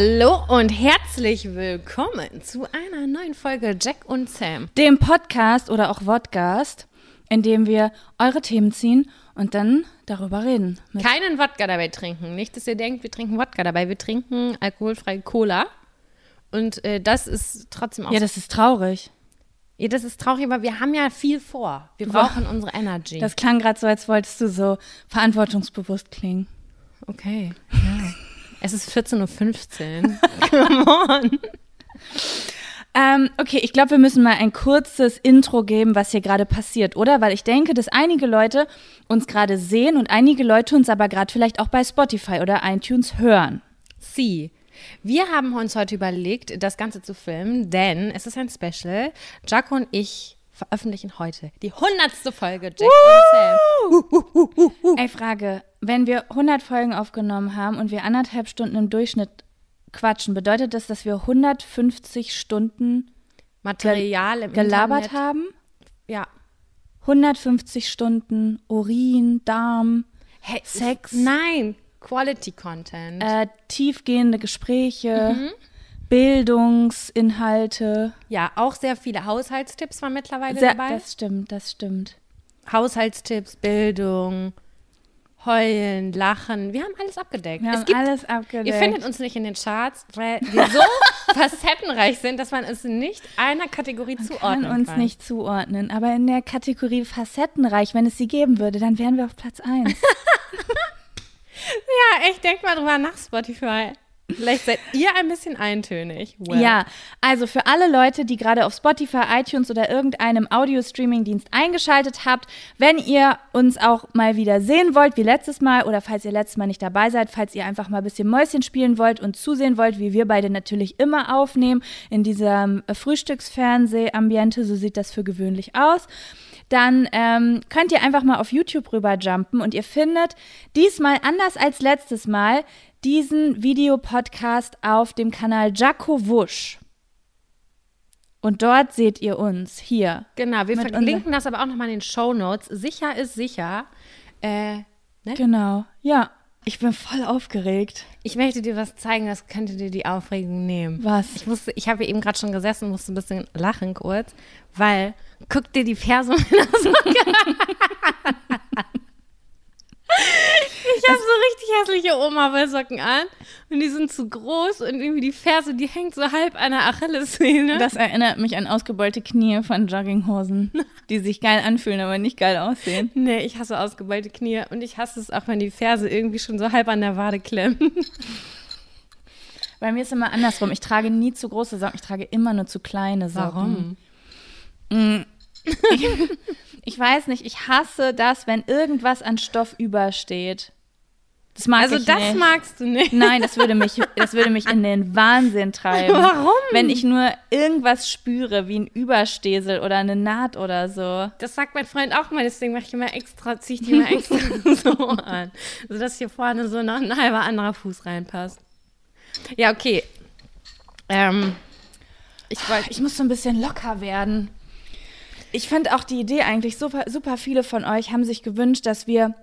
Hallo und herzlich willkommen zu einer neuen Folge Jack und Sam. Dem Podcast oder auch Vodcast, in dem wir eure Themen ziehen und dann darüber reden. Keinen Wodka dabei trinken. Nicht, dass ihr denkt, wir trinken Wodka dabei. Wir trinken alkoholfreie Cola. Und äh, das ist trotzdem auch. ja, das ist traurig. Ja, das ist traurig, aber wir haben ja viel vor. Wir brauchen unsere Energy. Das klang gerade so, als wolltest du so verantwortungsbewusst klingen. okay. Ja. Es ist 14.15 Uhr. Come on. Ähm, okay, ich glaube, wir müssen mal ein kurzes Intro geben, was hier gerade passiert, oder? Weil ich denke, dass einige Leute uns gerade sehen und einige Leute uns aber gerade vielleicht auch bei Spotify oder iTunes hören. Sie. Wir haben uns heute überlegt, das Ganze zu filmen, denn es ist ein Special. Jaco und ich veröffentlichen heute die hundertste Folge Jack und Sam. Ey, Frage, wenn wir 100 Folgen aufgenommen haben und wir anderthalb Stunden im Durchschnitt quatschen, bedeutet das, dass wir 150 Stunden Material im gelabert Internet. haben? Ja. 150 Stunden Urin, Darm, Hey, Sex. Nein. Quality Content. äh, tiefgehende Gespräche, Mhm. Bildungsinhalte. ja, auch sehr viele Haushaltstipps waren mittlerweile Sehr, dabei. das stimmt, das stimmt. Haushaltstipps, Bildung, Heulen, Lachen. Wir haben alles abgedeckt. Wir es haben gibt, alles abgedeckt. Ihr findet uns nicht in den Charts, weil wir so facettenreich sind, dass man es nicht einer Kategorie kann zuordnen uns kann. nicht zuordnen, aber in der Kategorie facettenreich, wenn es sie geben würde, dann wären wir auf Platz 1. Ja, echt, denkt mal drüber nach, Spotify. Vielleicht seid ihr ein bisschen eintönig. Well. Ja, also für alle Leute, die gerade auf Spotify, iTunes oder irgendeinem Audio-Streaming-Dienst eingeschaltet habt, wenn ihr uns auch mal wieder sehen wollt, wie letztes Mal, oder falls ihr letztes Mal nicht dabei seid, falls ihr einfach mal ein bisschen Mäuschen spielen wollt und zusehen wollt, wie wir beide natürlich immer aufnehmen, in diesem äh, Frühstücksfernseh-Ambiente, so sieht das für gewöhnlich aus, dann ähm, könnt ihr einfach mal auf YouTube rüberjumpen und ihr findet diesmal anders als letztes Mal diesen Videopodcast auf dem Kanal Jaco Wusch. Und dort seht ihr uns hier. Genau, wir Mit verlinken das aber auch nochmal in den Show Notes. Sicher ist sicher. Äh, ne? Genau. Ja, ich bin voll aufgeregt. Ich möchte dir was zeigen, das könnte dir die Aufregung nehmen. Was? Ich musste, ich habe eben gerade schon gesessen, musste ein bisschen lachen kurz, weil guck dir die Ferse meiner Socke an. Ich habe so richtig hässliche Oma-Socken an und die sind zu groß und irgendwie die Ferse, die hängt so halb an der Achillessehne. Das erinnert mich an ausgebeulte Knie von Jogginghosen, die sich geil anfühlen, aber nicht geil aussehen. Nee, ich hasse ausgebeulte Knie und ich hasse es auch, wenn die Ferse irgendwie schon so halb an der Wade klemmt. Bei mir ist immer andersrum. Ich trage nie zu große Socken, ich trage immer nur zu kleine Socken. Warum? Ich weiß nicht, ich hasse das, wenn irgendwas an Stoff übersteht. Das mag Also ich das nicht. magst du nicht. Nein, das würde mich, das würde mich in den Wahnsinn treiben. Warum? Wenn ich nur irgendwas spüre, wie ein Überstesel oder eine Naht oder so. Das sagt mein Freund auch mal, deswegen mache ich immer extra, ziehe ich die immer extra so an. Sodass hier vorne so noch ein halber anderer Fuß reinpasst. Ja, okay. Ähm, ich wollte. Ich muss so ein bisschen locker werden. Ich finde auch die Idee eigentlich super, super viele von euch haben sich gewünscht, dass wir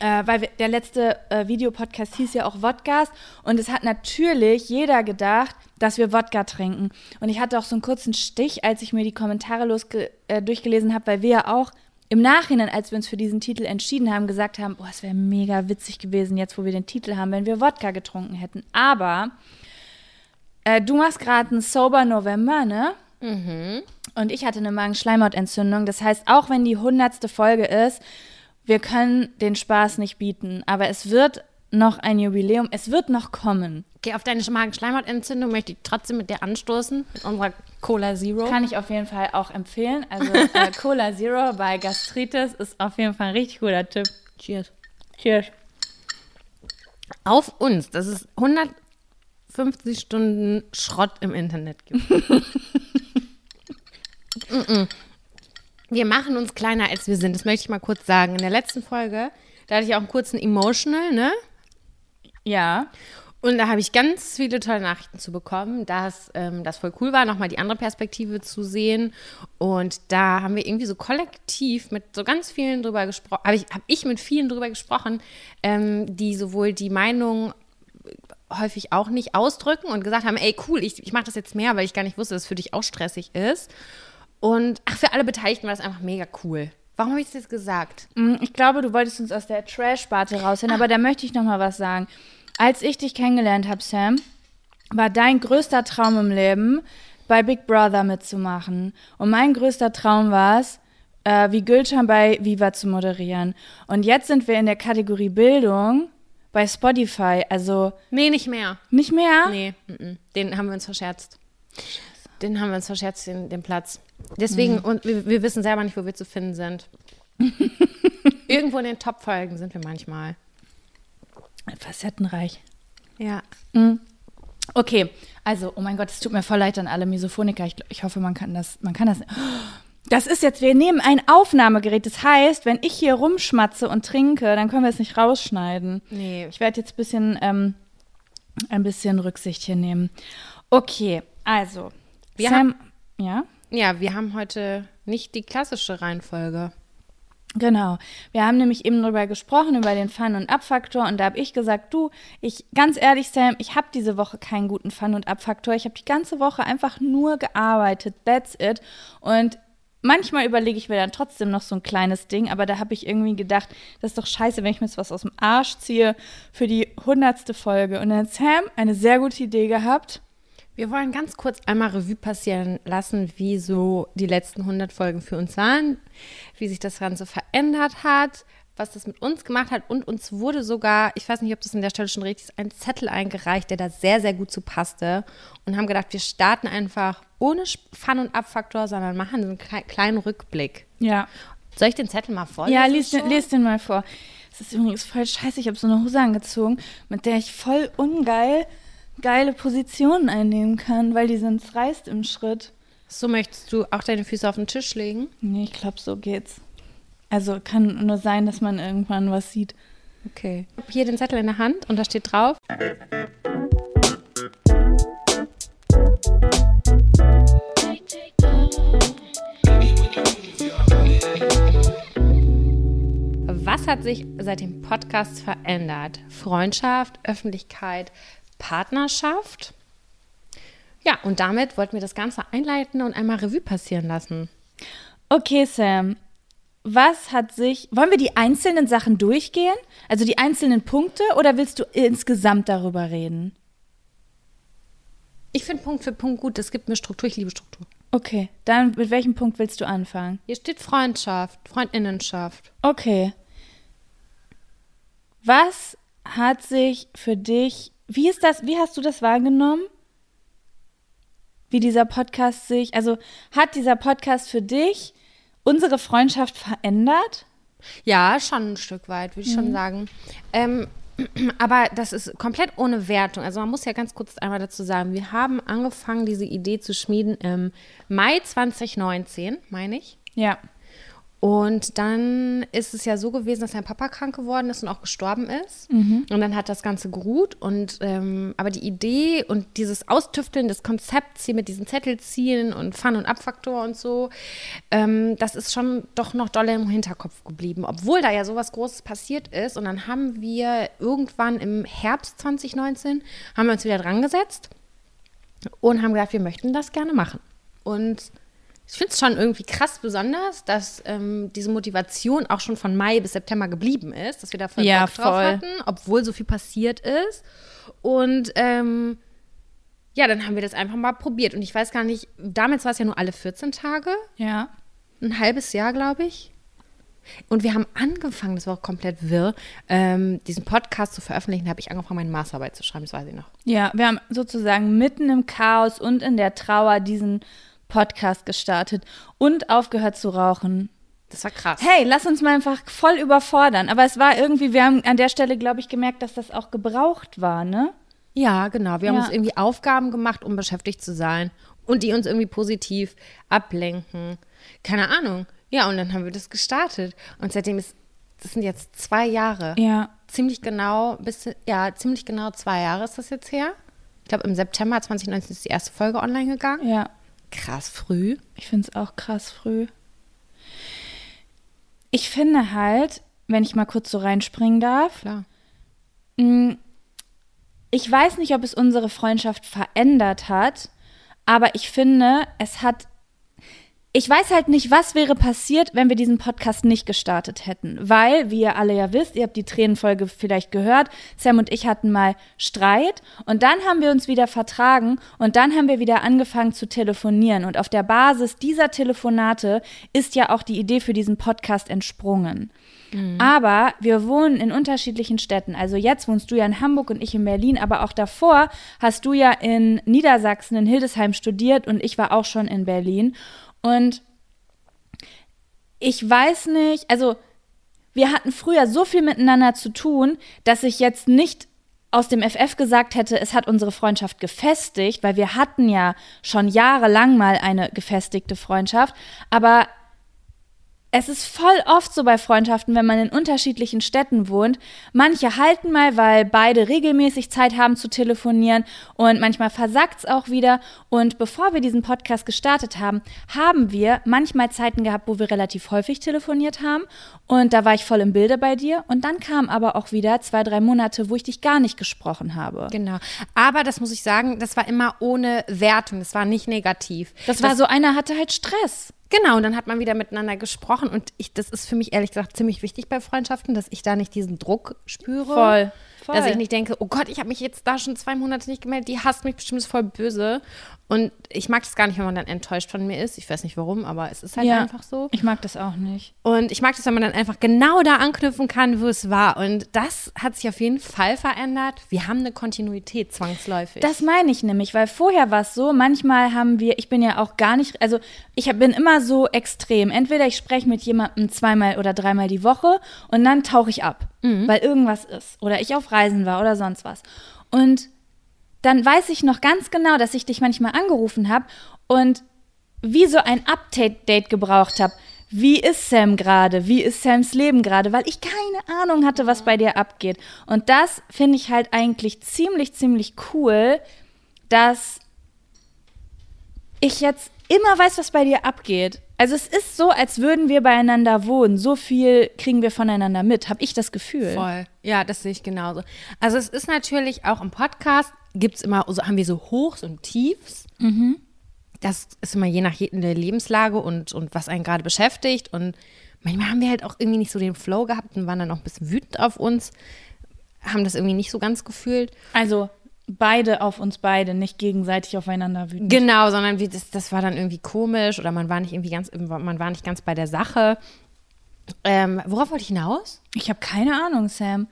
äh, weil wir, der letzte äh, Videopodcast hieß ja auch Wodcast und es hat natürlich jeder gedacht, dass wir Wodka trinken. Und ich hatte auch so einen kurzen Stich, als ich mir die Kommentare losge äh, durchgelesen habe, weil wir ja auch im Nachhinein, als wir uns für diesen Titel entschieden haben, gesagt haben, boah, es wäre mega witzig gewesen, jetzt wo wir den Titel haben, wenn wir Wodka getrunken hätten. Aber äh, du machst gerade einen Sober November, ne? Und ich hatte eine Magenschleimhautentzündung. Das heißt, auch wenn die hundertste Folge ist, wir können den Spaß nicht bieten. Aber es wird noch ein Jubiläum. Es wird noch kommen. Okay, auf deine Magen-Schleimhautentzündung möchte ich trotzdem mit dir anstoßen, mit unserer Cola Zero. Kann ich auf jeden Fall auch empfehlen. Also äh, Cola Zero bei Gastritis ist auf jeden Fall ein richtig guter Tipp. Cheers. Cheers. Auf uns, dass es 150 Stunden Schrott im Internet gibt. Mm-mm. wir machen uns kleiner, als wir sind. Das möchte ich mal kurz sagen. In der letzten Folge, da hatte ich auch einen kurzen Emotional, ne? Ja. Und da habe ich ganz viele tolle Nachrichten zu bekommen, dass ähm, das voll cool war, nochmal die andere Perspektive zu sehen. Und da haben wir irgendwie so kollektiv mit so ganz vielen drüber gesprochen, habe ich, hab ich mit vielen drüber gesprochen, ähm, die sowohl die Meinung häufig auch nicht ausdrücken und gesagt haben, ey, cool, ich, ich mache das jetzt mehr, weil ich gar nicht wusste, dass es für dich auch stressig ist. Und ach, für alle Beteiligten war das einfach mega cool. Warum habe ich das jetzt gesagt? Mm, Ich glaube, du wolltest uns aus der Trash-Sparte rausholen, aber da möchte ich noch mal was sagen. Als ich dich kennengelernt habe, Sam, war dein größter Traum im Leben, bei Big Brother mitzumachen. Und mein größter Traum war es, äh, wie Gülcan bei Viva zu moderieren. Und jetzt sind wir in der Kategorie Bildung bei Spotify. Also Nee, nicht mehr. nicht mehr? Nee, mm, mm. den haben wir uns verscherzt. Den haben wir uns verscherzt, den, den Platz. Deswegen, und wir, wir wissen selber nicht, wo wir zu finden sind. Irgendwo in den Top-Folgen sind wir manchmal. Facettenreich. Ja. Okay, also, oh mein Gott, es tut mir voll leid an alle Misophoniker. Ich, ich hoffe, man kann das, man kann das. Das ist jetzt, wir nehmen ein Aufnahmegerät. Das heißt, wenn ich hier rumschmatze und trinke, dann können wir es nicht rausschneiden. Nee. Ich werde jetzt ein bisschen, ähm, ein bisschen Rücksicht hier nehmen. Okay, also. Wir Sam, ja? Ja, wir haben heute nicht die klassische Reihenfolge. Genau. Wir haben nämlich eben darüber gesprochen, über den Fun- und Abfaktor. Und da habe ich gesagt, du, ich, ganz ehrlich, Sam, ich habe diese Woche keinen guten Fun- und Abfaktor. Ich habe die ganze Woche einfach nur gearbeitet. That's it. Und manchmal überlege ich mir dann trotzdem noch so ein kleines Ding. Aber da habe ich irgendwie gedacht, das ist doch scheiße, wenn ich mir jetzt was aus dem Arsch ziehe für die hundertste Folge. Und dann hat Sam eine sehr gute Idee gehabt. Wir wollen ganz kurz einmal Revue passieren lassen, wie so die letzten 100 Folgen für uns waren, wie sich das Ganze verändert hat, was das mit uns gemacht hat. Und uns wurde sogar, ich weiß nicht, ob das an der Stelle schon richtig ist, ein Zettel eingereicht, der da sehr, sehr gut zu passte. Und haben gedacht, wir starten einfach ohne Fun- und Abfaktor, sondern machen einen kle- kleinen Rückblick. Ja. Soll ich den Zettel mal vorlesen? Ja, lies den, lies den mal vor. Es ist übrigens voll scheiße. Ich habe so eine Hose angezogen, mit der ich voll ungeil geile Positionen einnehmen kann, weil die sonst reißt im Schritt. So möchtest du auch deine Füße auf den Tisch legen? Nee, ich glaube, so geht's. Also kann nur sein, dass man irgendwann was sieht. Okay. Ich habe hier den Zettel in der Hand und da steht drauf. Was hat sich seit dem Podcast verändert? Freundschaft, Öffentlichkeit, Partnerschaft? Ja, und damit wollten wir das Ganze einleiten und einmal Revue passieren lassen. Okay, Sam. Was hat sich. Wollen wir die einzelnen Sachen durchgehen? Also die einzelnen Punkte oder willst du insgesamt darüber reden? Ich finde Punkt für Punkt gut, das gibt mir Struktur, ich liebe Struktur. Okay, dann mit welchem Punkt willst du anfangen? Hier steht Freundschaft, Freundinnenschaft. Okay. Was hat sich für dich, wie ist das, wie hast du das wahrgenommen? Wie dieser Podcast sich, also hat dieser Podcast für dich unsere Freundschaft verändert? Ja, schon ein Stück weit, würde ich schon sagen. Ähm, aber das ist komplett ohne Wertung. Also man muss ja ganz kurz einmal dazu sagen, wir haben angefangen, diese Idee zu schmieden im Mai 2019, meine ich. Ja. Und dann ist es ja so gewesen, dass sein Papa krank geworden ist und auch gestorben ist. Und dann hat das Ganze geruht. Und ähm, aber die Idee und dieses Austüfteln des Konzepts hier mit diesen Zettelziehen und Fun- und Abfaktor und so, ähm, das ist schon doch noch doll im Hinterkopf geblieben, obwohl da ja sowas Großes passiert ist. Und dann haben wir irgendwann im Herbst 2019 haben wir uns wieder dran gesetzt und haben gesagt, wir möchten das gerne machen. Und ich finde es schon irgendwie krass besonders, dass ähm, diese Motivation auch schon von Mai bis September geblieben ist, dass wir da voll Ja, Bock drauf voll. hatten, obwohl so viel passiert ist. Und ähm, ja, dann haben wir das einfach mal probiert. Und ich weiß gar nicht, damals war es ja nur alle 14 Tage, Ja. ein halbes Jahr, glaube ich. Und wir haben angefangen, das war auch komplett wirr, ähm, diesen Podcast zu veröffentlichen. Da habe ich angefangen, meine Masterarbeit zu schreiben, das weiß ich noch. Ja, wir haben sozusagen mitten im Chaos und in der Trauer diesen Podcast gestartet und aufgehört zu rauchen. Das war krass. Hey, lass uns mal einfach voll überfordern. Aber es war irgendwie, wir haben an der Stelle, glaube ich, gemerkt, dass das auch gebraucht war, ne? Ja, genau. Wir haben Ja. uns irgendwie Aufgaben gemacht, um beschäftigt zu sein und die uns irgendwie positiv ablenken. Keine Ahnung. Ja, und dann haben wir das gestartet. Und seitdem ist, das sind jetzt zwei Jahre. Ja. Ziemlich genau, bis, ja, ziemlich genau zwei Jahre ist das jetzt her. Ich glaube, im September 2019 ist die erste Folge online gegangen. Ja. Krass früh. Ich finde es auch krass früh. Ich finde halt, wenn ich mal kurz so reinspringen darf, Klar. mh, ich weiß nicht, ob es unsere Freundschaft verändert hat, aber ich finde, es hat ich weiß halt nicht, was wäre passiert, wenn wir diesen Podcast nicht gestartet hätten. Weil, wie ihr alle ja wisst, ihr habt die Tränenfolge vielleicht gehört, Sam und ich hatten mal Streit und dann haben wir uns wieder vertragen und dann haben wir wieder angefangen zu telefonieren. Und auf der Basis dieser Telefonate ist ja auch die Idee für diesen Podcast entsprungen. Mhm. Aber wir wohnen in unterschiedlichen Städten. Also jetzt wohnst du ja in Hamburg und ich in Berlin, aber auch davor hast du ja in Niedersachsen, in Hildesheim studiert und ich war auch schon in Berlin. Und ich weiß nicht, also wir hatten früher so viel miteinander zu tun, dass ich jetzt nicht aus dem FF gesagt hätte, es hat unsere Freundschaft gefestigt, weil wir hatten ja schon jahrelang mal eine gefestigte Freundschaft, aber es ist voll oft so bei Freundschaften, wenn man in unterschiedlichen Städten wohnt. Manche halten mal, weil beide regelmäßig Zeit haben zu telefonieren und manchmal versagt es auch wieder. Und bevor wir diesen Podcast gestartet haben, haben wir manchmal Zeiten gehabt, wo wir relativ häufig telefoniert haben. Und da war ich voll im Bilde bei dir. Und dann kamen aber auch wieder zwei, drei Monate, wo ich dich gar nicht gesprochen habe. Genau. Aber das muss ich sagen, das war immer ohne Wertung. Das war nicht negativ. Das, das war so, einer hatte halt Stress. Genau, und dann hat man wieder miteinander gesprochen und ich, das ist für mich ehrlich gesagt ziemlich wichtig bei Freundschaften, dass ich da nicht diesen Druck spüre. Voll. Voll. Dass ich nicht denke, oh Gott, ich habe mich jetzt da schon zwei Monate nicht gemeldet, die hasst mich bestimmt ist voll böse. Und ich mag das gar nicht, wenn man dann enttäuscht von mir ist. Ich weiß nicht warum, aber es ist halt ja, einfach so. Ich mag das auch nicht. Und ich mag das, wenn man dann einfach genau da anknüpfen kann, wo es war. Und das hat sich auf jeden Fall verändert. Wir haben eine Kontinuität zwangsläufig. Das meine ich nämlich, weil vorher war es so, manchmal haben wir, ich bin ja auch gar nicht, also ich bin immer so extrem. Entweder ich spreche mit jemandem zweimal oder dreimal die Woche und dann tauche ich ab, mhm. weil irgendwas ist. Oder ich auf Reisen war oder sonst was. Und dann weiß ich noch ganz genau, dass ich dich manchmal angerufen habe und wie so ein Update-Date gebraucht habe. Wie ist Sam gerade? Wie ist Sams Leben gerade? Weil ich keine Ahnung hatte, was bei dir abgeht. Und das finde ich halt eigentlich ziemlich, ziemlich cool, dass ich jetzt immer weiß, was bei dir abgeht. Also es ist so, als würden wir beieinander wohnen. So viel kriegen wir voneinander mit, habe ich das Gefühl. Voll. Ja, das sehe ich genauso. Also es ist natürlich auch im Podcast, gibt es immer, also haben wir so Hochs und Tiefs. Mhm. Das ist immer je nach der Lebenslage und, und was einen gerade beschäftigt. Und manchmal haben wir halt auch irgendwie nicht so den Flow gehabt und waren dann auch ein bisschen wütend auf uns. Haben das irgendwie nicht so ganz gefühlt. Also beide auf uns beide, nicht gegenseitig aufeinander wütend. Genau, sondern wie das, das war dann irgendwie komisch oder man war nicht irgendwie ganz, man war nicht ganz bei der Sache. Ähm, worauf wollte ich hinaus? Ich habe keine Ahnung, Sam.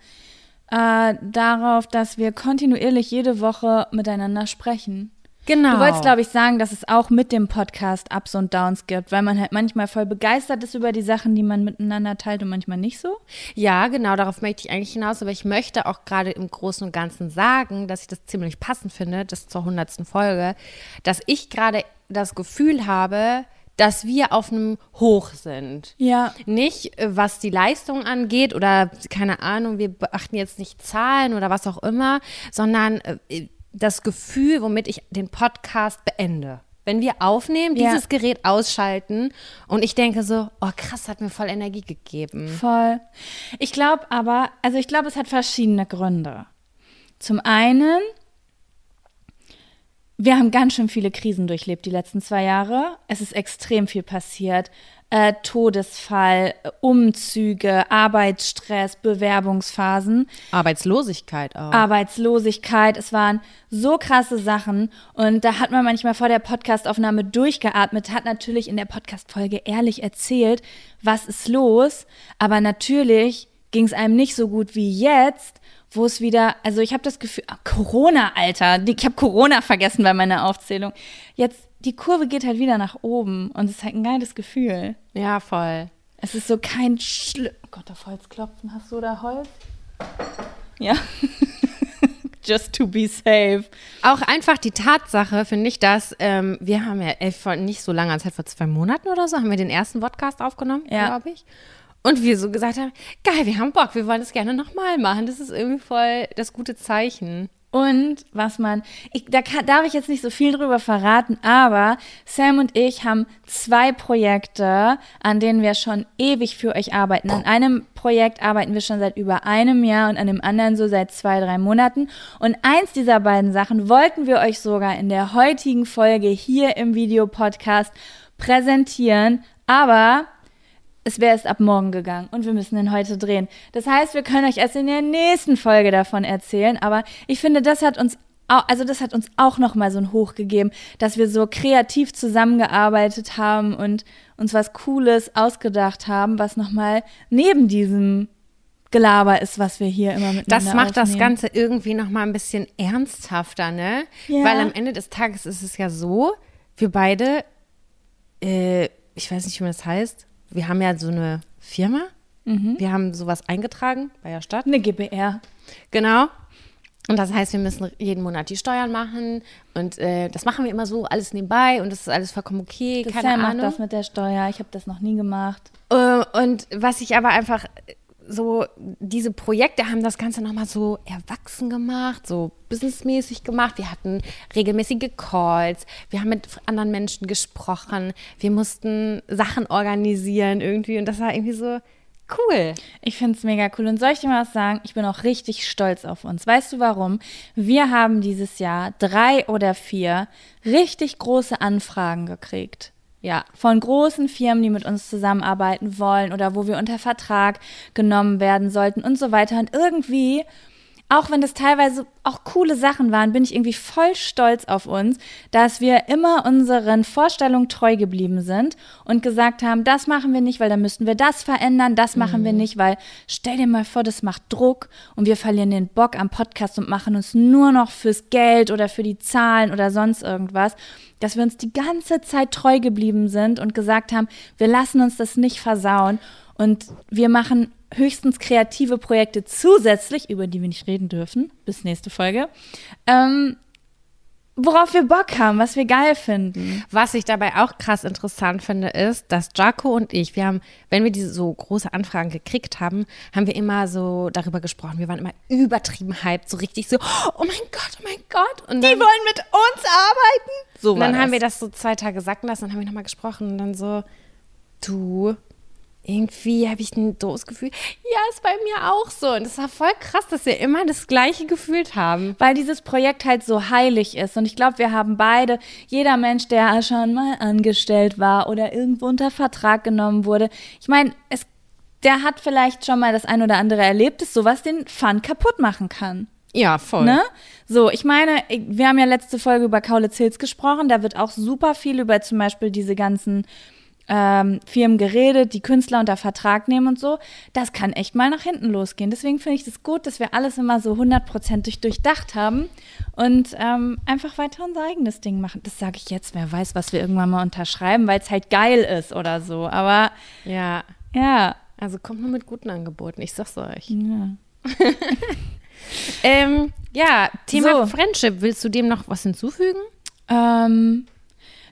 Äh, darauf, dass wir kontinuierlich jede Woche miteinander sprechen. Genau. Du wolltest, glaube ich, sagen, dass es auch mit dem Podcast Ups und Downs gibt, weil man halt manchmal voll begeistert ist über die Sachen, die man miteinander teilt und manchmal nicht so. Ja, genau, darauf möchte ich eigentlich hinaus. Aber ich möchte auch gerade im Großen und Ganzen sagen, dass ich das ziemlich passend finde, das zur hundertsten Folge, dass ich gerade das Gefühl habe, dass wir auf einem Hoch sind. Ja. Nicht, äh, was die Leistung angeht oder keine Ahnung, wir beachten jetzt nicht Zahlen oder was auch immer, sondern äh, das Gefühl, womit ich den Podcast beende. Wenn wir aufnehmen, ja. dieses Gerät ausschalten und ich denke so, oh krass, hat mir voll Energie gegeben. Voll. Ich glaube aber, also ich glaube, es hat verschiedene Gründe. Zum einen, wir haben ganz schön viele Krisen durchlebt die letzten zwei Jahre. Es ist extrem viel passiert äh, Todesfall, Umzüge, Arbeitsstress, Bewerbungsphasen. Arbeitslosigkeit auch. Arbeitslosigkeit. Es waren so krasse Sachen. Und da hat man manchmal vor der Podcastaufnahme durchgeatmet, hat natürlich in der Podcastfolge ehrlich erzählt, was ist los. Aber natürlich ging es einem nicht so gut wie jetzt, wo es wieder, also ich habe das Gefühl, Corona, Alter, ich habe Corona vergessen bei meiner Aufzählung. Jetzt die Kurve geht halt wieder nach oben und es ist halt ein geiles Gefühl. Ja, voll. Es ist so kein Schl oh Gott, auf Holz klopfen. Hast du da Holz? Ja. Just to be safe. Auch einfach die Tatsache, finde ich, dass ähm, wir haben ja ey, vor nicht so lange Zeit, vor zwei Monaten oder so, haben wir den ersten Podcast aufgenommen, ja. glaube ich. Und wir so gesagt haben, geil, wir haben Bock, wir wollen das gerne nochmal machen. Das ist irgendwie voll das gute Zeichen. Und was man, ich, da kann, darf ich jetzt nicht so viel drüber verraten, aber Sam und ich haben zwei Projekte, an denen wir schon ewig für euch arbeiten. An einem Projekt arbeiten wir schon seit über einem Jahr und an dem anderen so seit zwei, drei Monaten. Und eins dieser beiden Sachen wollten wir euch sogar in der heutigen Folge hier im Videopodcast präsentieren. Aber es wäre erst ab morgen gegangen und wir müssen ihn heute drehen. Das heißt, wir können euch erst in der nächsten Folge davon erzählen, aber ich finde, das hat uns also das hat uns auch noch mal so ein Hoch gegeben, dass wir so kreativ zusammengearbeitet haben und uns was Cooles ausgedacht haben, was noch mal neben diesem Gelaber ist, was wir hier immer miteinander Das macht aufnehmen. das Ganze irgendwie noch mal ein bisschen ernsthafter, ne? Ja. Weil am Ende des Tages ist es ja so, wir beide, äh, ich weiß nicht, wie das heißt, wir haben ja so eine Firma, Mhm. wir haben sowas eingetragen bei der Stadt. eine GBR. Genau. Und das heißt, wir müssen jeden Monat die Steuern machen und äh, das machen wir immer so, alles nebenbei und das ist alles vollkommen okay, Das keine Sam macht Ahnung. das mit der Steuer. Ich habe das noch nie gemacht. Äh, und was ich aber einfach so, diese Projekte haben das Ganze nochmal so erwachsen gemacht, so businessmäßig gemacht. Wir hatten regelmäßige Calls, wir haben mit anderen Menschen gesprochen, wir mussten Sachen organisieren irgendwie und das war irgendwie so cool. Ich finde es mega cool. Und soll ich dir mal was sagen? Ich bin auch richtig stolz auf uns. Weißt du warum? Wir haben dieses Jahr drei oder vier richtig große Anfragen gekriegt. Ja, von großen Firmen, die mit uns zusammenarbeiten wollen oder wo wir unter Vertrag genommen werden sollten und so weiter. Und irgendwie, auch wenn das teilweise auch coole Sachen waren, bin ich irgendwie voll stolz auf uns, dass wir immer unseren Vorstellungen treu geblieben sind und gesagt haben, das machen wir nicht, weil dann müssten wir das verändern, das machen wir nicht, weil stell dir mal vor, das macht Druck und wir verlieren den Bock am Podcast und machen uns nur noch fürs Geld oder für die Zahlen oder sonst irgendwas, dass wir uns die ganze Zeit treu geblieben sind und gesagt haben, wir lassen uns das nicht versauen und wir machen höchstens kreative Projekte zusätzlich, über die wir nicht reden dürfen, bis nächste Folge, ähm, worauf wir Bock haben, was wir geil finden. Was ich dabei auch krass interessant finde, ist, dass Jaco und ich, wir haben, wenn wir diese so große Anfragen gekriegt haben, haben wir immer so darüber gesprochen. Wir waren immer übertrieben hyped, so richtig so, oh mein Gott, oh mein Gott. Und dann, wollen mit uns arbeiten. So und dann haben wir das so zwei Tage sacken lassen, dann haben wir nochmal gesprochen und dann so, du, irgendwie habe ich ein doofes Gefühl. Ja, ist bei mir auch so. Und es war voll krass, dass wir immer das Gleiche gefühlt haben. weil dieses Projekt halt so heilig ist. Und ich glaube, wir haben beide, jeder Mensch, der schon mal angestellt war oder irgendwo unter Vertrag genommen wurde, ich meine, es, der hat vielleicht schon mal das ein oder andere erlebt, dass sowas den Fun kaputt machen kann. Ja, voll. Ne? So, ich meine, wir haben ja letzte Folge über Kaulitz Hills gesprochen. Da wird auch super viel über zum Beispiel diese ganzen ähm, Firmen geredet, die Künstler unter Vertrag nehmen und so. Das kann echt mal nach hinten losgehen. Deswegen finde ich das gut, dass wir alles immer so hundertprozentig durchdacht haben und ähm, einfach weiter unser eigenes Ding machen. Das sage ich jetzt, wer weiß, was wir irgendwann mal unterschreiben, weil es halt geil ist oder so. Aber Ja. ja, Also kommt nur mit guten Angeboten, ich sag's euch. ja. Ähm, ja, Thema So. Friendship. Willst du dem noch was hinzufügen? Ähm,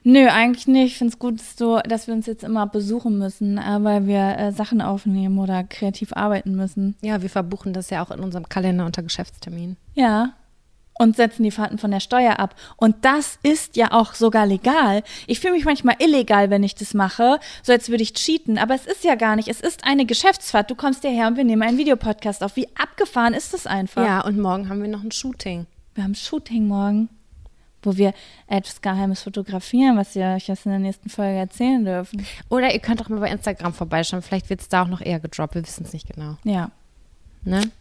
nö, eigentlich nicht. Ich finde es gut, dass, du, dass wir uns jetzt immer besuchen müssen, äh, weil wir äh, Sachen aufnehmen oder kreativ arbeiten müssen. Ja, wir verbuchen das ja auch in unserem Kalender unter Geschäftstermin. Ja. Und setzen die Fahrten von der Steuer ab. Und das ist ja auch sogar legal. Ich fühle mich manchmal illegal, wenn ich das mache, so als würde ich cheaten. Aber es ist ja gar nicht. Es ist eine Geschäftsfahrt. Du kommst hierher und wir nehmen einen Videopodcast auf. Wie abgefahren ist das einfach? Ja, und morgen haben wir noch ein Shooting. Wir haben Shooting morgen, wo wir etwas Geheimes fotografieren, was wir euch jetzt in der nächsten Folge erzählen dürfen. Oder ihr könnt auch mal bei Instagram vorbeischauen. Vielleicht wird es da auch noch eher gedroppt. Wir wissen es nicht genau. Ja. Ne?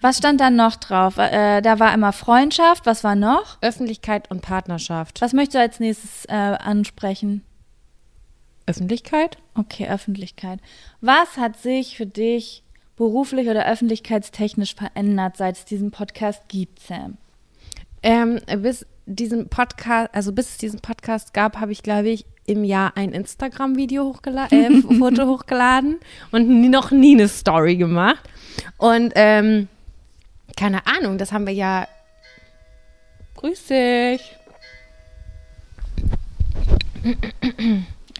Was stand da noch drauf? Äh, da war immer Freundschaft. Was war noch? Öffentlichkeit und Partnerschaft. Was möchtest du als nächstes äh, ansprechen? Öffentlichkeit? Okay, Öffentlichkeit. Was hat sich für dich beruflich oder öffentlichkeitstechnisch verändert, seit es diesen Podcast gibt, Sam? Ähm, bis diesen Podcast, also bis es diesen Podcast gab, habe ich, glaube ich, im Jahr ein Instagram-Video hochgeladen, äh, Foto hochgeladen und noch nie eine Story gemacht. Und ähm, keine Ahnung, das haben wir ja. Grüß dich.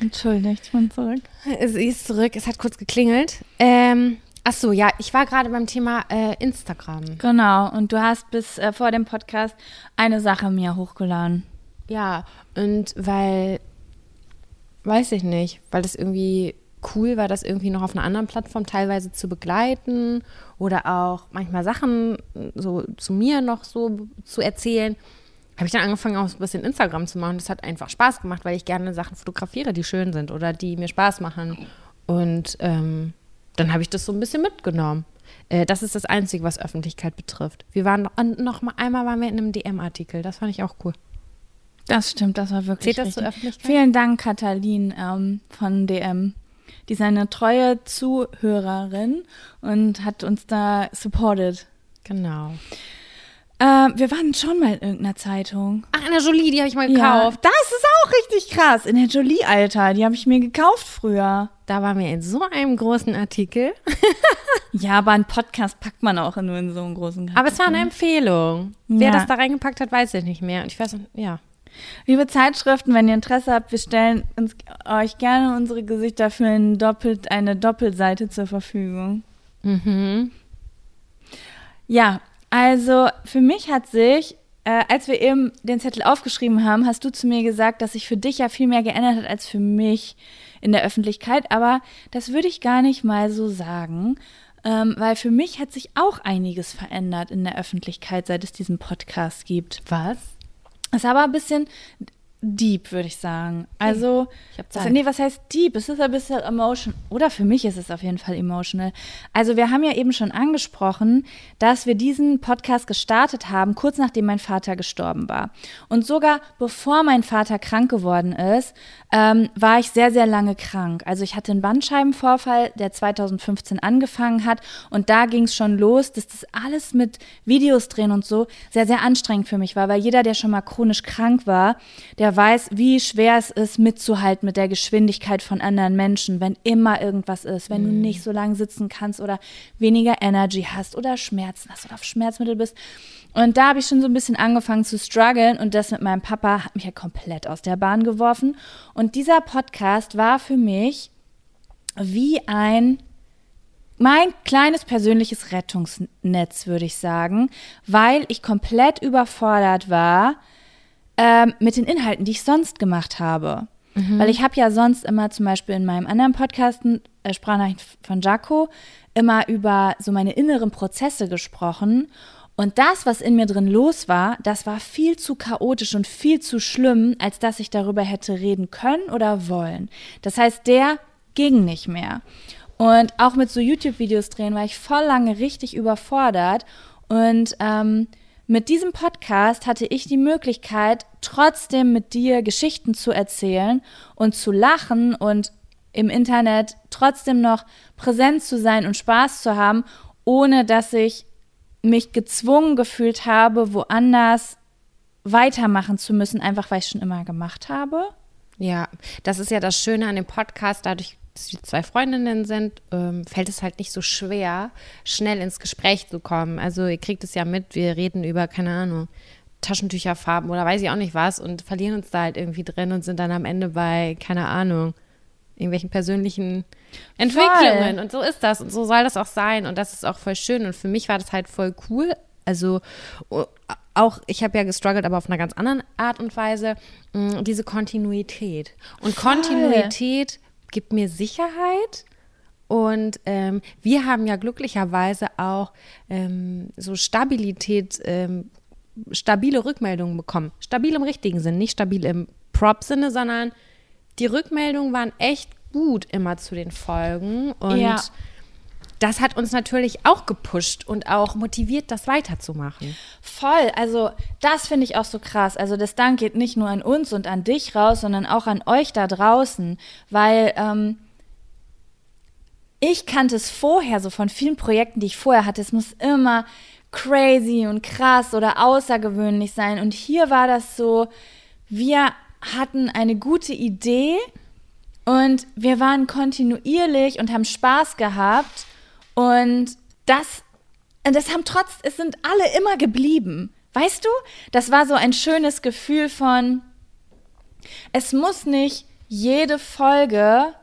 Entschuldigt, ich bin zurück. Sie ist zurück, es hat kurz geklingelt. Ähm, Ach so, ja, ich war gerade beim Thema äh, Instagram. Genau, und du hast bis äh, vor dem Podcast eine Sache mir hochgeladen. Ja, und weil, weiß ich nicht, weil das irgendwie cool war, das irgendwie noch auf einer anderen Plattform teilweise zu begleiten oder auch manchmal Sachen so zu mir noch so zu erzählen, habe ich dann angefangen, auch ein bisschen Instagram zu machen. Das hat einfach Spaß gemacht, weil ich gerne Sachen fotografiere, die schön sind oder die mir Spaß machen. Und ähm, dann habe ich das so ein bisschen mitgenommen. Äh, das ist das Einzige, was Öffentlichkeit betrifft. Wir waren noch, noch mal einmal waren wir in einem DM-Artikel. Das fand ich auch cool. Das stimmt, das war wirklich. Zählt das zur Öffentlichkeit? Vielen Dank, Katalin ähm, von DM. Die ist eine treue Zuhörerin und hat uns da supported. Genau. Äh, wir waren schon mal in irgendeiner Zeitung. Ach, Anna Jolie, die habe ich mal Ja, gekauft. das ist auch richtig krass. In der Jolie, Alter. Die habe ich mir gekauft früher. Da waren wir in so einem großen Artikel. Ja, aber einen Podcast packt man auch nur in so einem großen Aber es war eine Empfehlung. Wer Ja. das da reingepackt hat, weiß ich nicht mehr. Und ich weiß, ja. Liebe Zeitschriften, wenn ihr Interesse habt, wir stellen uns euch gerne unsere Gesichter für ein Doppelt, eine Doppelseite zur Verfügung. Mhm. Ja, also für mich hat sich, äh, als wir eben den Zettel aufgeschrieben haben, hast du zu mir gesagt, dass sich für dich ja viel mehr geändert hat als für mich in der Öffentlichkeit. Aber das würde ich gar nicht mal so sagen, ähm, weil für mich hat sich auch einiges verändert in der Öffentlichkeit, seit es diesen Podcast gibt. Was? Es ist aber ein bisschen deep, würde ich sagen. Also, ich Zeit. nee, was heißt deep? Es ist ein bisschen emotional. Oder für mich ist es auf jeden Fall emotional. Also, wir haben ja eben schon angesprochen, dass wir diesen Podcast gestartet haben, kurz nachdem mein Vater gestorben war. Und sogar bevor mein Vater krank geworden ist, ähm, war ich sehr, sehr lange krank. Also, ich hatte einen Bandscheibenvorfall, der 2015 angefangen hat. Und da ging es schon los, dass das alles mit Videos drehen und so sehr, sehr anstrengend für mich war, weil jeder, der schon mal chronisch krank war, der weiß, wie schwer es ist, mitzuhalten mit der Geschwindigkeit von anderen Menschen, wenn immer irgendwas ist, wenn du nicht so lange sitzen kannst oder weniger Energy hast oder Schmerzen hast oder auf Schmerzmittel bist. Und da habe ich schon so ein bisschen angefangen zu strugglen und das mit meinem Papa hat mich ja komplett aus der Bahn geworfen. Und dieser Podcast war für mich wie ein mein kleines persönliches Rettungsnetz, würde ich sagen, weil ich komplett überfordert war ähm, mit den Inhalten, die ich sonst gemacht habe. Weil ich habe ja sonst immer zum Beispiel in meinem anderen Podcast, äh, Sprachnachricht von Jaco, immer über so meine inneren Prozesse gesprochen. Und das, was in mir drin los war, das war viel zu chaotisch und viel zu schlimm, als dass ich darüber hätte reden können oder wollen. Das heißt, der ging nicht mehr. Und auch mit so YouTube-Videos drehen war ich voll lange richtig überfordert. Und ähm, mit diesem Podcast hatte ich die Möglichkeit, trotzdem mit dir Geschichten zu erzählen und zu lachen und im Internet trotzdem noch präsent zu sein und Spaß zu haben, ohne dass ich mich gezwungen gefühlt habe, woanders weitermachen zu müssen, einfach weil ich schon immer gemacht habe. Ja, das ist ja das Schöne an dem Podcast, dadurch, wir zwei Freundinnen sind, ähm, fällt es halt nicht so schwer, schnell ins Gespräch zu kommen. Also ihr kriegt es ja mit, wir reden über, keine Ahnung, Taschentücherfarben oder weiß ich auch nicht was und verlieren uns da halt irgendwie drin und sind dann am Ende bei, keine Ahnung, irgendwelchen persönlichen Entwicklungen. Und so ist das und so soll das auch sein und das ist auch voll schön und für mich war das halt voll cool. Also oh, auch, ich habe ja gestruggelt, aber auf einer ganz anderen Art und Weise, mh, diese Kontinuität. Und Voll. Kontinuität gibt mir Sicherheit. Und ähm, wir haben ja glücklicherweise auch ähm, so Stabilität, ähm, stabile Rückmeldungen bekommen. Stabil im richtigen Sinn, nicht stabil im Prop-Sinne, sondern die Rückmeldungen waren echt gut immer zu den Folgen. Und Ja. Das hat uns natürlich auch gepusht und auch motiviert, das weiterzumachen. Voll, also das finde ich auch so krass. Also das Dank geht nicht nur an uns und an dich raus, sondern auch an euch da draußen, weil ähm, ich kannte es vorher so von vielen Projekten, die ich vorher hatte. Es muss immer crazy und krass oder außergewöhnlich sein. Und hier war das so, wir hatten eine gute Idee und wir waren kontinuierlich und haben Spaß gehabt. Und das, das haben trotz, es sind alle immer geblieben. Weißt du? Das war so ein schönes Gefühl von, es muss nicht jede Folge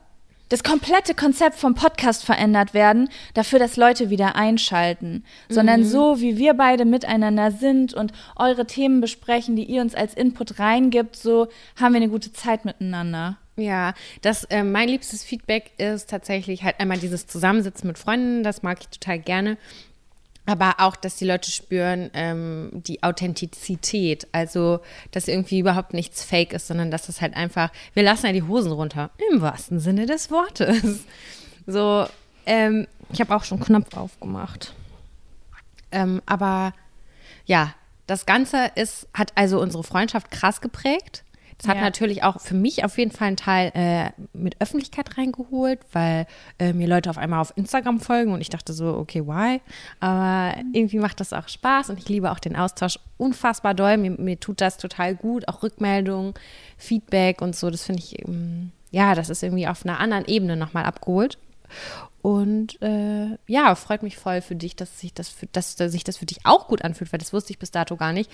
das komplette Konzept vom Podcast verändert werden, dafür, dass Leute wieder einschalten, sondern so, wie wir beide miteinander sind und eure Themen besprechen, die ihr uns als Input reingibt, so haben wir eine gute Zeit miteinander. Ja, das, äh, mein liebstes Feedback ist tatsächlich halt einmal dieses Zusammensitzen mit Freunden, das mag ich total gerne. Aber auch, dass die Leute spüren, ähm, die Authentizität. Also, dass irgendwie überhaupt nichts fake ist, sondern dass es halt einfach, wir lassen ja die Hosen runter. Im wahrsten Sinne des Wortes. So, ähm, ich habe auch schon Knopf aufgemacht. Ähm, aber ja, das Ganze ist, hat also unsere Freundschaft krass geprägt. Das hat Ja. natürlich auch für mich auf jeden Fall einen Teil äh, mit Öffentlichkeit reingeholt, weil äh, mir Leute auf einmal auf Instagram folgen und ich dachte so, okay, why? Aber irgendwie macht das auch Spaß und ich liebe auch den Austausch unfassbar doll. Mir, mir tut das total gut, auch Rückmeldungen, Feedback und so. Das finde ich, ähm, ja, das ist irgendwie auf einer anderen Ebene nochmal abgeholt. Und äh, ja, freut mich voll für dich, dass sich das für, dass sich das für dich auch gut anfühlt, weil das wusste ich bis dato gar nicht.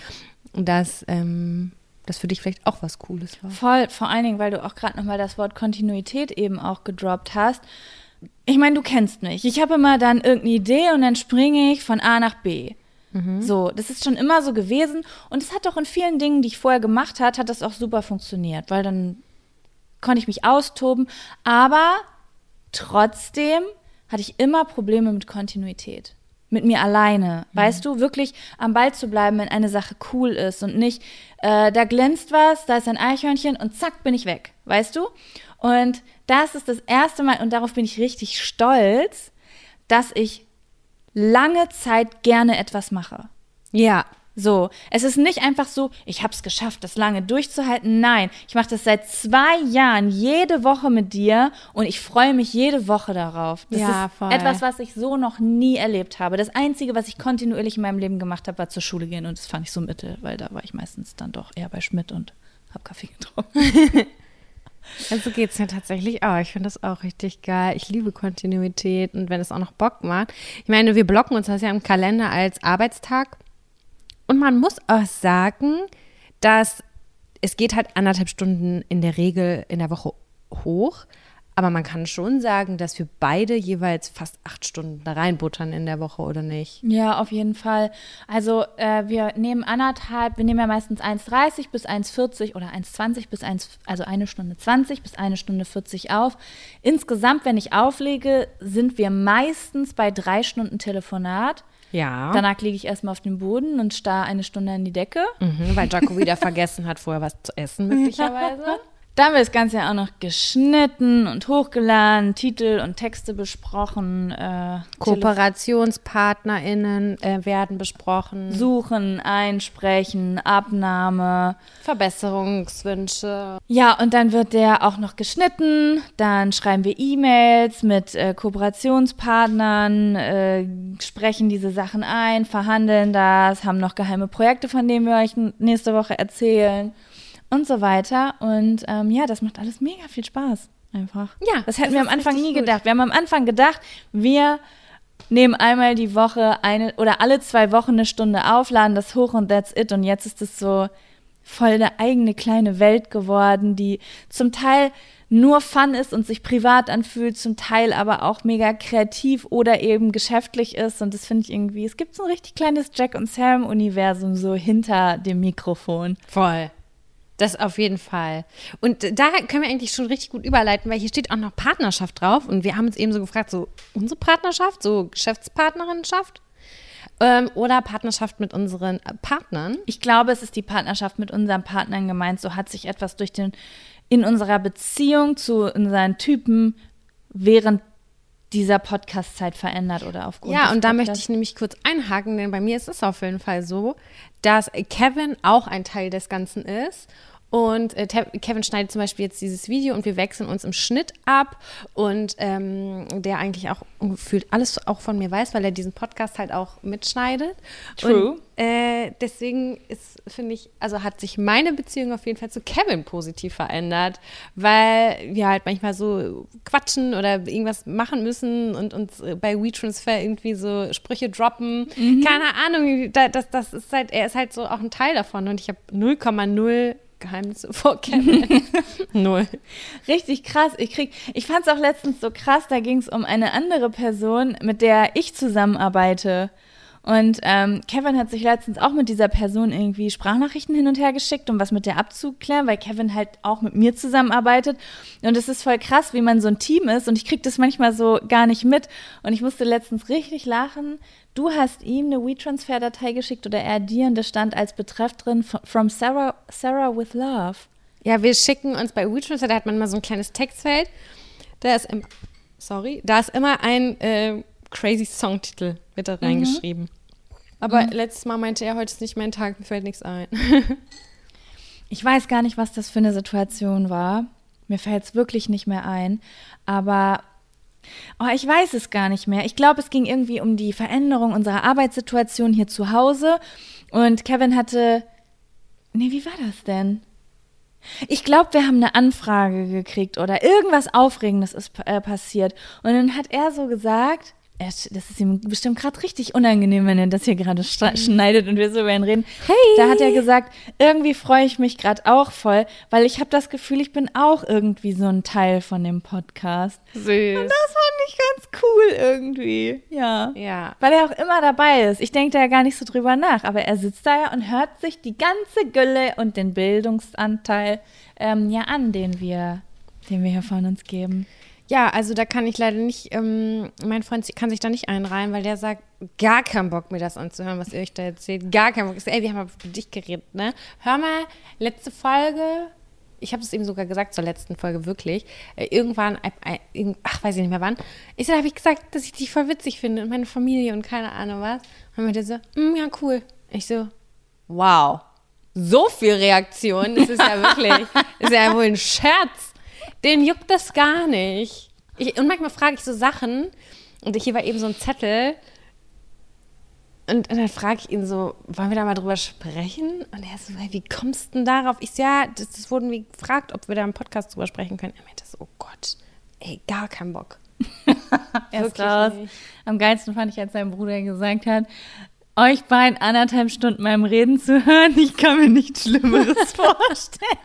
Und dass ähm, das für dich vielleicht auch was Cooles war. Voll, vor allen Dingen, weil du auch gerade nochmal das Wort Kontinuität eben auch gedroppt hast. Ich meine, du kennst mich. Ich habe immer dann irgendeine Idee und dann springe ich von A nach B. So, das ist schon immer so gewesen. Und es hat doch in vielen Dingen, die ich vorher gemacht habe, hat das auch super funktioniert, weil dann konnte ich mich austoben. Aber trotzdem hatte ich immer Probleme mit Kontinuität. Mit mir alleine. Weißt du, wirklich am Ball zu bleiben, wenn eine Sache cool ist und nicht, äh, da glänzt was, da ist ein Eichhörnchen und zack, bin ich weg. Weißt du? Und das ist das erste Mal, und darauf bin ich richtig stolz, dass ich lange Zeit gerne etwas mache. Ja, So, es ist nicht einfach so, ich habe es geschafft, das lange durchzuhalten. Nein, ich mache das seit zwei Jahren jede Woche mit dir und ich freue mich jede Woche darauf. Das Ja, ist voll. etwas, was ich so noch nie erlebt habe. Das Einzige, was ich kontinuierlich in meinem Leben gemacht habe, war zur Schule gehen und das fand ich so mittel, weil da war ich meistens dann doch eher bei Schmidt und habe Kaffee getrunken. Also geht es mir tatsächlich auch. Ich finde das auch richtig geil. Ich liebe Kontinuität und wenn es auch noch Bock macht. Ich meine, wir blocken uns das ja im Kalender als Arbeitstag. Und man muss auch sagen, dass es geht halt anderthalb Stunden in der Regel in der Woche hoch. Aber man kann schon sagen, dass wir beide jeweils fast acht Stunden da reinbuttern in der Woche, oder nicht? Ja, auf jeden Fall. Also äh, wir nehmen anderthalb, wir nehmen ja meistens 1,30 bis 1,40 oder 1,20 bis 1, also eine Stunde 20 bis eine Stunde 40 auf. Insgesamt, wenn ich auflege, sind wir meistens bei drei Stunden Telefonat. Ja. Danach liege ich erstmal auf dem Boden und starr eine Stunde in die Decke. mhm, weil Jaco wieder vergessen hat, vorher was zu essen, möglicherweise. Dann wird das Ganze ja auch noch geschnitten und hochgeladen, Titel und Texte besprochen, äh, KooperationspartnerInnen äh, werden besprochen. Suchen, Einsprechen, Abnahme. Verbesserungswünsche. Ja, und dann wird der auch noch geschnitten. Dann schreiben wir E-Mails mit äh, Kooperationspartnern, äh, sprechen diese Sachen ein, verhandeln das, haben noch geheime Projekte, von denen wir euch nächste Woche erzählen und so weiter. Und ähm, ja, das macht alles mega viel Spaß. Einfach. Ja, Das hätten das wir am Anfang nie gut. gedacht. Wir haben am Anfang gedacht, wir nehmen einmal die Woche eine oder alle zwei Wochen eine Stunde auf, laden das hoch und that's it. Und jetzt ist es so voll eine eigene kleine Welt geworden, die zum Teil nur Fun ist und sich privat anfühlt, zum Teil aber auch mega kreativ oder eben geschäftlich ist. Und das finde ich irgendwie, es gibt so ein richtig kleines Jack und Sam-Universum so hinter dem Mikrofon. Voll. Das auf jeden Fall. Und da können wir eigentlich schon richtig gut überleiten, weil hier steht auch noch Partnerschaft drauf. Und wir haben uns eben so gefragt, so unsere Partnerschaft, so Geschäftspartnerinnenschaft ähm, oder Partnerschaft mit unseren Partnern. Ich glaube, es ist die Partnerschaft mit unseren Partnern gemeint. So hat sich etwas durch den, in unserer Beziehung zu unseren Typen während dieser Podcast-Zeit verändert oder aufgrund Ja, und da möchte ich nämlich kurz einhaken, denn bei mir ist es auf jeden Fall so, dass Kevin auch ein Teil des Ganzen ist. Und äh, Kevin schneidet zum Beispiel jetzt dieses Video und wir wechseln uns im Schnitt ab. Und ähm, der eigentlich auch gefühlt alles auch von mir weiß, weil er diesen Podcast halt auch mitschneidet. True. Und, äh, deswegen ist, finde ich, also hat sich meine Beziehung auf jeden Fall zu Kevin positiv verändert, weil wir halt manchmal so quatschen oder irgendwas machen müssen und uns äh, bei WeTransfer irgendwie so Sprüche droppen. Keine Ahnung, da- das, das ist halt, er ist halt so auch ein Teil davon und ich habe 0,0 Geheimnisse vor. Null. Richtig krass. Ich krieg, ich fand es auch letztens so krass, da ging es um eine andere Person, mit der ich zusammenarbeite. Und ähm, Kevin hat sich letztens auch mit dieser Person irgendwie Sprachnachrichten hin und her geschickt, um was mit der abzuklären, weil Kevin halt auch mit mir zusammenarbeitet. Und es ist voll krass, wie man so ein Team ist. Und ich kriege das manchmal so gar nicht mit. Und ich musste letztens richtig lachen. Du hast ihm eine WeTransfer-Datei geschickt oder er dir und da stand als Betreff drin from Sarah, Sarah with Love. Ja, wir schicken uns bei WeTransfer, da hat man mal so ein kleines Textfeld. Da ist, im, sorry, da ist immer ein äh, crazy Songtitel wird da reingeschrieben. Mhm. Aber mhm. letztes Mal meinte er, heute ist nicht mein Tag, mir fällt nichts ein. ich weiß gar nicht, was das für eine Situation war. Mir fällt es wirklich nicht mehr ein. Aber oh, ich weiß es gar nicht mehr. Ich glaube, es ging irgendwie um die Veränderung unserer Arbeitssituation hier zu Hause. Und Kevin hatte. Nee, wie war das denn? Ich glaube, wir haben eine Anfrage gekriegt oder irgendwas Aufregendes ist äh, passiert. Und dann hat er so gesagt, das ist ihm bestimmt gerade richtig unangenehm, wenn er das hier gerade mhm. schneidet und wir so über ihn reden. Hey! Da hat er gesagt, irgendwie freue ich mich gerade auch voll, weil ich habe das Gefühl, ich bin auch irgendwie so ein Teil von dem Podcast. Süß. Und das fand ich ganz cool irgendwie. Ja. Ja. Weil er auch immer dabei ist. Ich denke da ja gar nicht so drüber nach, aber er sitzt da ja und hört sich die ganze Gülle und den Bildungsanteil ähm, ja an, den wir, den wir hier von uns geben. Ja, also da kann ich leider nicht, ähm, mein Freund kann sich da nicht einreihen, weil der sagt, gar keinen Bock, mir das anzuhören, was ihr euch da erzählt. Gar keinen Bock. Ey, wir haben über dich geredet, ne? Hör mal, letzte Folge, ich habe es ihm sogar gesagt zur letzten Folge, wirklich. Äh, irgendwann, äh, äh, ach, weiß ich nicht mehr wann. Ich so, habe ich gesagt, dass ich dich voll witzig finde und meine Familie und keine Ahnung was. Und dann so, mm, ja, cool. Ich so, wow. So viel Reaktion, das ist ja wirklich, ist ja wohl ein Scherz. Den juckt das gar nicht. Ich, und manchmal frage ich so Sachen und hier war eben so ein Zettel und, und dann frage ich ihn so, wollen wir da mal drüber sprechen? Und er so, hey, wie kommst du denn darauf? Ich so, ja, das, das wurden wir gefragt, ob wir da im Podcast drüber sprechen können. Er meinte so, oh Gott, ey, gar keinen Bock. Erst raus. Nicht. Am geilsten fand ich, als sein Bruder gesagt hat, euch beiden anderthalb Stunden meinem Reden zu hören, ich kann mir nichts Schlimmeres vorstellen.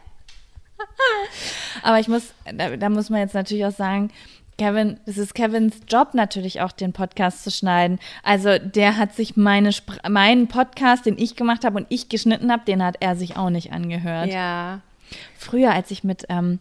Aber ich muss, da, da, muss man jetzt natürlich auch sagen, Kevin, es ist Kevins Job natürlich auch, den Podcast zu schneiden. Also der hat sich meine meinen Podcast, den ich gemacht habe und ich geschnitten habe, den hat er sich auch nicht angehört. Ja. Früher, als ich mit ähm,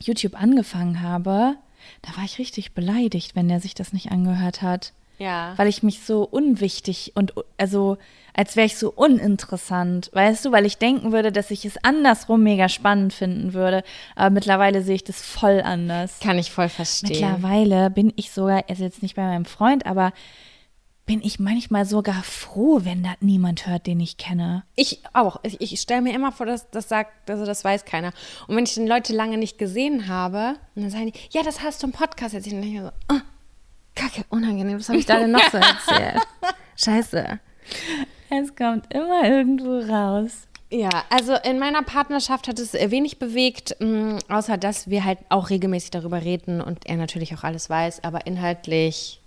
YouTube angefangen habe, da war ich richtig beleidigt, wenn der sich das nicht angehört hat. Ja. Weil ich mich so unwichtig und also als wäre ich so uninteressant, weißt du, weil ich denken würde, dass ich es andersrum mega spannend finden würde. Aber mittlerweile sehe ich das voll anders. Kann ich voll verstehen. Mittlerweile bin ich sogar, also jetzt nicht bei meinem Freund, aber bin ich manchmal sogar froh, wenn das niemand hört, den ich kenne. Ich auch. Ich, ich stelle mir immer vor, dass das sagt, also das weiß keiner. Und wenn ich den Leute lange nicht gesehen habe, dann sagen die, ja, das hast du im Podcast erzählt. Und dann denke ich so, oh, Kacke, unangenehm, was habe ich da denn noch so erzählt? Scheiße. Es kommt immer irgendwo raus. Ja, also in meiner Partnerschaft hat es wenig bewegt, mm, außer dass wir halt auch regelmäßig darüber reden und er natürlich auch alles weiß, aber inhaltlich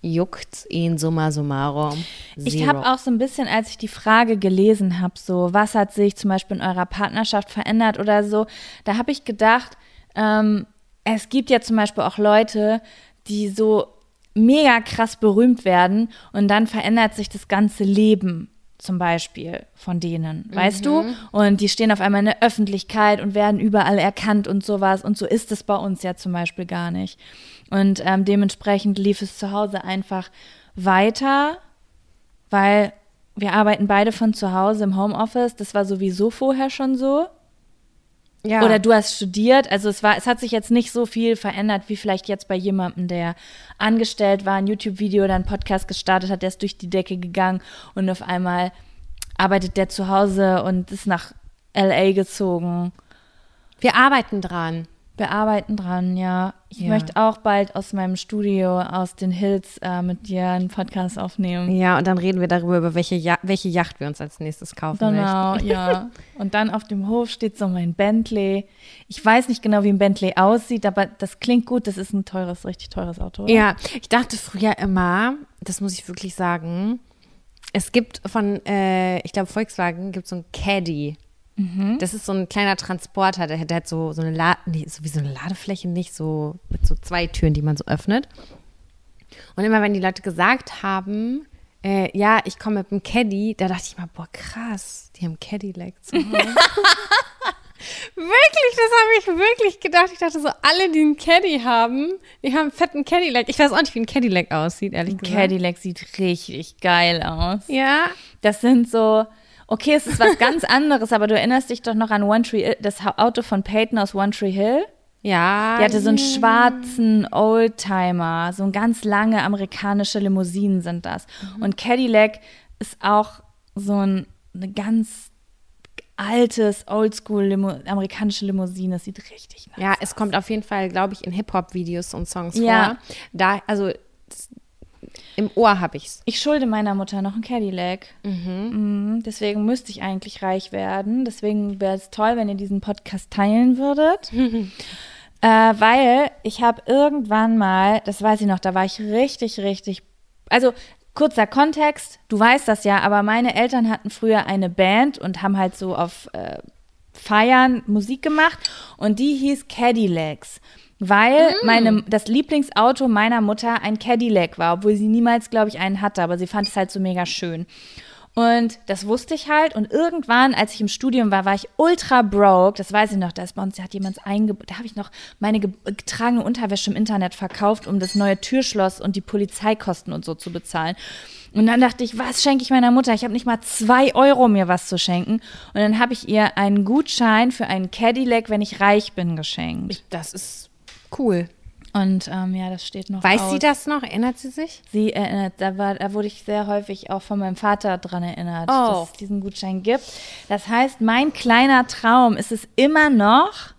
juckt ihn summa summarum. Zero. Ich habe auch so ein bisschen, als ich die Frage gelesen habe, so, was hat sich zum Beispiel in eurer Partnerschaft verändert oder so, da habe ich gedacht, ähm, es gibt ja zum Beispiel auch Leute, die so mega krass berühmt werden und dann verändert sich das ganze Leben zum Beispiel von denen, mhm. weißt du? Mhm. Und die stehen auf einmal in der Öffentlichkeit und werden überall erkannt und sowas. Und so ist es bei uns ja zum Beispiel gar nicht. Und ähm, dementsprechend lief es zu Hause einfach weiter, weil wir arbeiten beide von zu Hause im Homeoffice. Das war sowieso vorher schon so. Ja. Oder du hast studiert. Also es war, es hat sich jetzt nicht so viel verändert, wie vielleicht jetzt bei jemandem, der angestellt war, ein YouTube-Video oder einen Podcast gestartet hat, der ist durch die Decke gegangen und auf einmal arbeitet der zu Hause und ist nach LA gezogen. Wir arbeiten dran. Wir arbeiten dran, ja. Ich ja. möchte auch bald aus meinem Studio aus den Hills äh, mit dir einen Podcast aufnehmen. Ja, und dann reden wir darüber, über welche, ja welche Yacht wir uns als nächstes kaufen genau, möchten. Genau, ja. Und dann auf dem Hof steht so mein Bentley. Ich weiß nicht genau, wie ein Bentley aussieht, aber das klingt gut. Das ist ein teures, richtig teures Auto. Oder? Ja, ich dachte früher immer, das muss ich wirklich sagen, es gibt von, äh, ich glaube, Volkswagen gibt so ein Caddy. Das ist so ein kleiner Transporter, der, der hat so, so eine La nee, so wie so eine Ladefläche, nicht so mit so zwei Türen, die man so öffnet. Und immer wenn die Leute gesagt haben, äh, ja, ich komme mit dem Caddy, da dachte ich mal, boah, krass, die haben Cadillac zu Hause. wirklich, das habe ich wirklich gedacht. Ich dachte so, alle, die einen Caddy haben, die haben einen fetten Cadillac. Ich weiß auch nicht, wie ein Cadillac aussieht, ehrlich gesagt. Cadillac sieht richtig geil aus. Ja, Das sind so, okay, es ist was ganz anderes, aber du erinnerst dich doch noch an One Tree, das Auto von Peyton aus One Tree Hill? ja. Die hatte so einen schwarzen Oldtimer, so ein ganz lange amerikanische Limousinen sind das. Und Cadillac ist auch so ein eine ganz altes, oldschool Limo amerikanische Limousine. Das sieht richtig nice Ja, es kommt auf jeden Fall, glaube ich, in Hip-Hop-Videos und Songs Ja. vor. Da, also im Ohr habe ich's. Ich schulde meiner Mutter noch einen Cadillac. Mhm. Deswegen müsste ich eigentlich reich werden. Deswegen wäre es toll, wenn ihr diesen Podcast teilen würdet. äh, weil ich habe irgendwann mal, das weiß ich noch, da war ich richtig, richtig. Also kurzer Kontext, du weißt das ja, aber meine Eltern hatten früher eine Band und haben halt so auf äh, Feiern Musik gemacht und die hieß Cadillacs. Weil meine, das Lieblingsauto meiner Mutter ein Cadillac war, obwohl sie niemals, glaube ich, einen hatte, aber sie fand es halt so mega schön. Und das wusste ich halt. Und irgendwann, als ich im Studium war, war ich ultra broke. Das weiß ich noch. Da ist bei uns, da hat jemand eingebaut. Da habe ich noch meine ge getragene Unterwäsche im Internet verkauft, um das neue Türschloss und die Polizeikosten und so zu bezahlen. Und dann dachte ich, was schenke ich meiner Mutter? Ich habe nicht mal zwei Euro, mir was zu schenken. Und dann habe ich ihr einen Gutschein für einen Cadillac, wenn ich reich bin, geschenkt. Das ist cool. Und ähm, ja, das steht noch Weiß aus. sie das noch? Erinnert sie sich? Sie erinnert, da, war, da wurde ich sehr häufig auch von meinem Vater dran erinnert, Oh. dass es diesen Gutschein gibt. Das heißt, mein kleiner Traum ist es immer noch,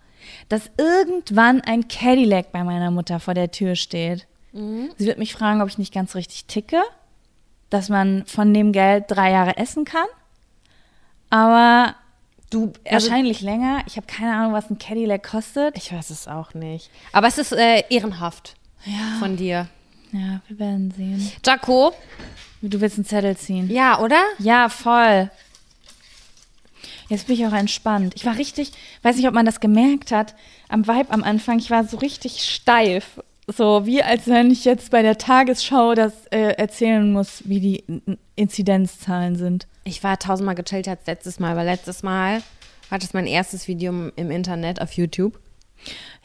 dass irgendwann ein Cadillac bei meiner Mutter vor der Tür steht. Sie wird mich fragen, ob ich nicht ganz richtig ticke, dass man von dem Geld drei Jahre essen kann. Aber Du, wahrscheinlich länger. Ich habe keine Ahnung, was ein Cadillac kostet. ich weiß es auch nicht. Aber es ist äh, ehrenhaft von dir. Ja, wir werden sehen. Jaco? Du willst einen Zettel ziehen. Ja, oder? Ja, voll. Jetzt bin ich auch entspannt. Ich war richtig, weiß nicht, ob man das gemerkt hat, am Vibe am Anfang, ich war so richtig steif. So wie als wenn ich jetzt bei der Tagesschau das äh, erzählen muss, wie die Inzidenzzahlen sind. Ich war tausendmal gechillt als letztes Mal, weil letztes Mal war das mein erstes Video im Internet auf YouTube.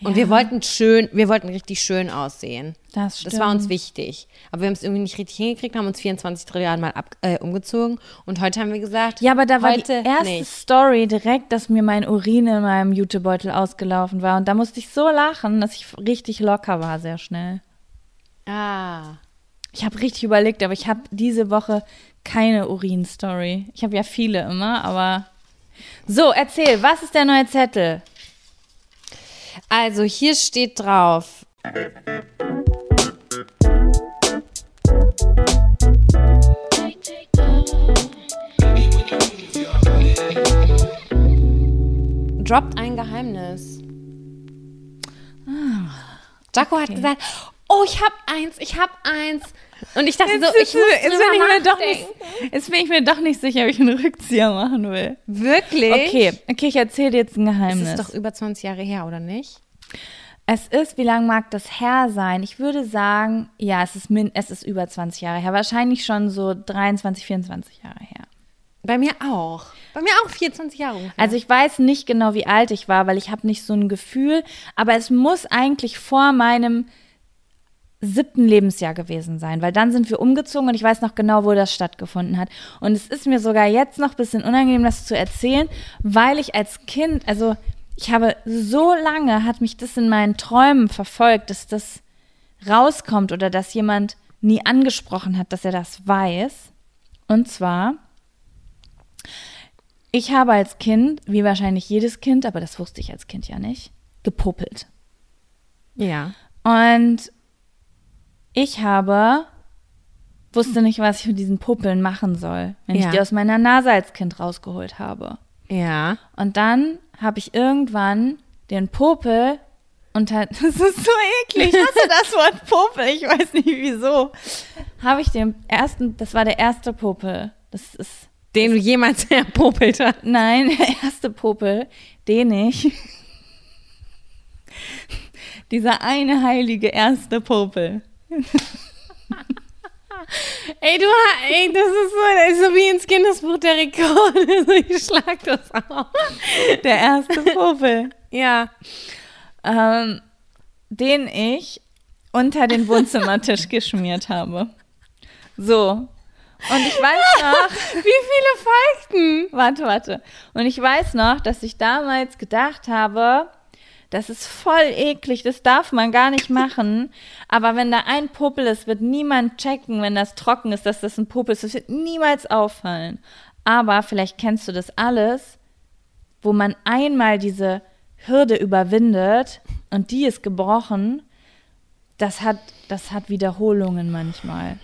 Und wir wollten schön, wir wollten richtig schön aussehen. Das Das war uns stimmt. wichtig. Aber wir haben es irgendwie nicht richtig hingekriegt, haben uns 24 Trilliarden Mal ab, äh, umgezogen. Und heute haben wir gesagt, Ja, aber da war die erste nicht. Story direkt, dass mir mein Urin in meinem Jutebeutel ausgelaufen war. Und da musste ich so lachen, dass ich richtig locker war, sehr schnell. Ah. Ich habe richtig überlegt, aber ich habe diese Woche keine Urin-Story. Ich habe ja viele immer, aber. So, erzähl, was ist der neue Zettel? Also hier steht drauf. Droppt ein Geheimnis. Jaco hat gesagt, oh, ich hab eins, ich hab eins. Und ich dachte so, ich muss jetzt, bin ich mir doch nicht, jetzt bin ich mir doch nicht sicher, ob ich einen Rückzieher machen will. Wirklich? Okay, okay, ich erzähle dir jetzt ein Das Geheimnis. ist doch über 20 Jahre her, oder nicht? Es ist, wie lang mag das her sein? Ich würde sagen, ja, es ist, min es ist über 20 Jahre her. Wahrscheinlich schon so 23, 24 Jahre her. Bei mir auch. Bei mir auch 24 Jahre ungefähr. Also ich weiß nicht genau, wie alt ich war, weil ich habe nicht so ein Gefühl, aber es muss eigentlich vor meinem siebten Lebensjahr gewesen sein, weil dann sind wir umgezogen und ich weiß noch genau, wo das stattgefunden hat. Und es ist mir sogar jetzt noch ein bisschen unangenehm, das zu erzählen, weil ich als Kind, also ich habe so lange, hat mich das in meinen Träumen verfolgt, dass das rauskommt oder dass jemand nie angesprochen hat, dass er das weiß. Und zwar, ich habe als Kind, wie wahrscheinlich jedes Kind, aber das wusste ich als Kind ja nicht, gepuppelt. ja. Und ich habe, wusste nicht, was ich mit diesen Puppeln machen soll, wenn Ja. ich die aus meiner Nase als Kind rausgeholt habe. Ja. Und dann habe ich irgendwann den Popel unter. Das ist so eklig. Hast du das Wort Popel? Ich weiß nicht wieso. Habe ich den ersten, das war der erste Popel. Das ist Den du jemals erpopelt hast. Nein, der erste Popel, den ich. Dieser eine heilige erste Popel. Ey, du, ey, das ist so, das ist so wie ins Kindesbuch der Rekord. Also ich schlag das auf. Der erste Popel. Ja. ähm, den ich unter den Wohnzimmertisch geschmiert habe. So. Und ich weiß noch, Wie viele folgten? warte, warte. Und ich weiß noch, dass ich damals gedacht habe, das ist voll eklig, das darf man gar nicht machen. Aber wenn da ein Popel ist, wird niemand checken, wenn das trocken ist, dass das ein Popel ist. Das wird niemals auffallen. Aber vielleicht kennst du das alles, wo man einmal diese Hürde überwindet und die ist gebrochen. Das hat, das hat Wiederholungen manchmal.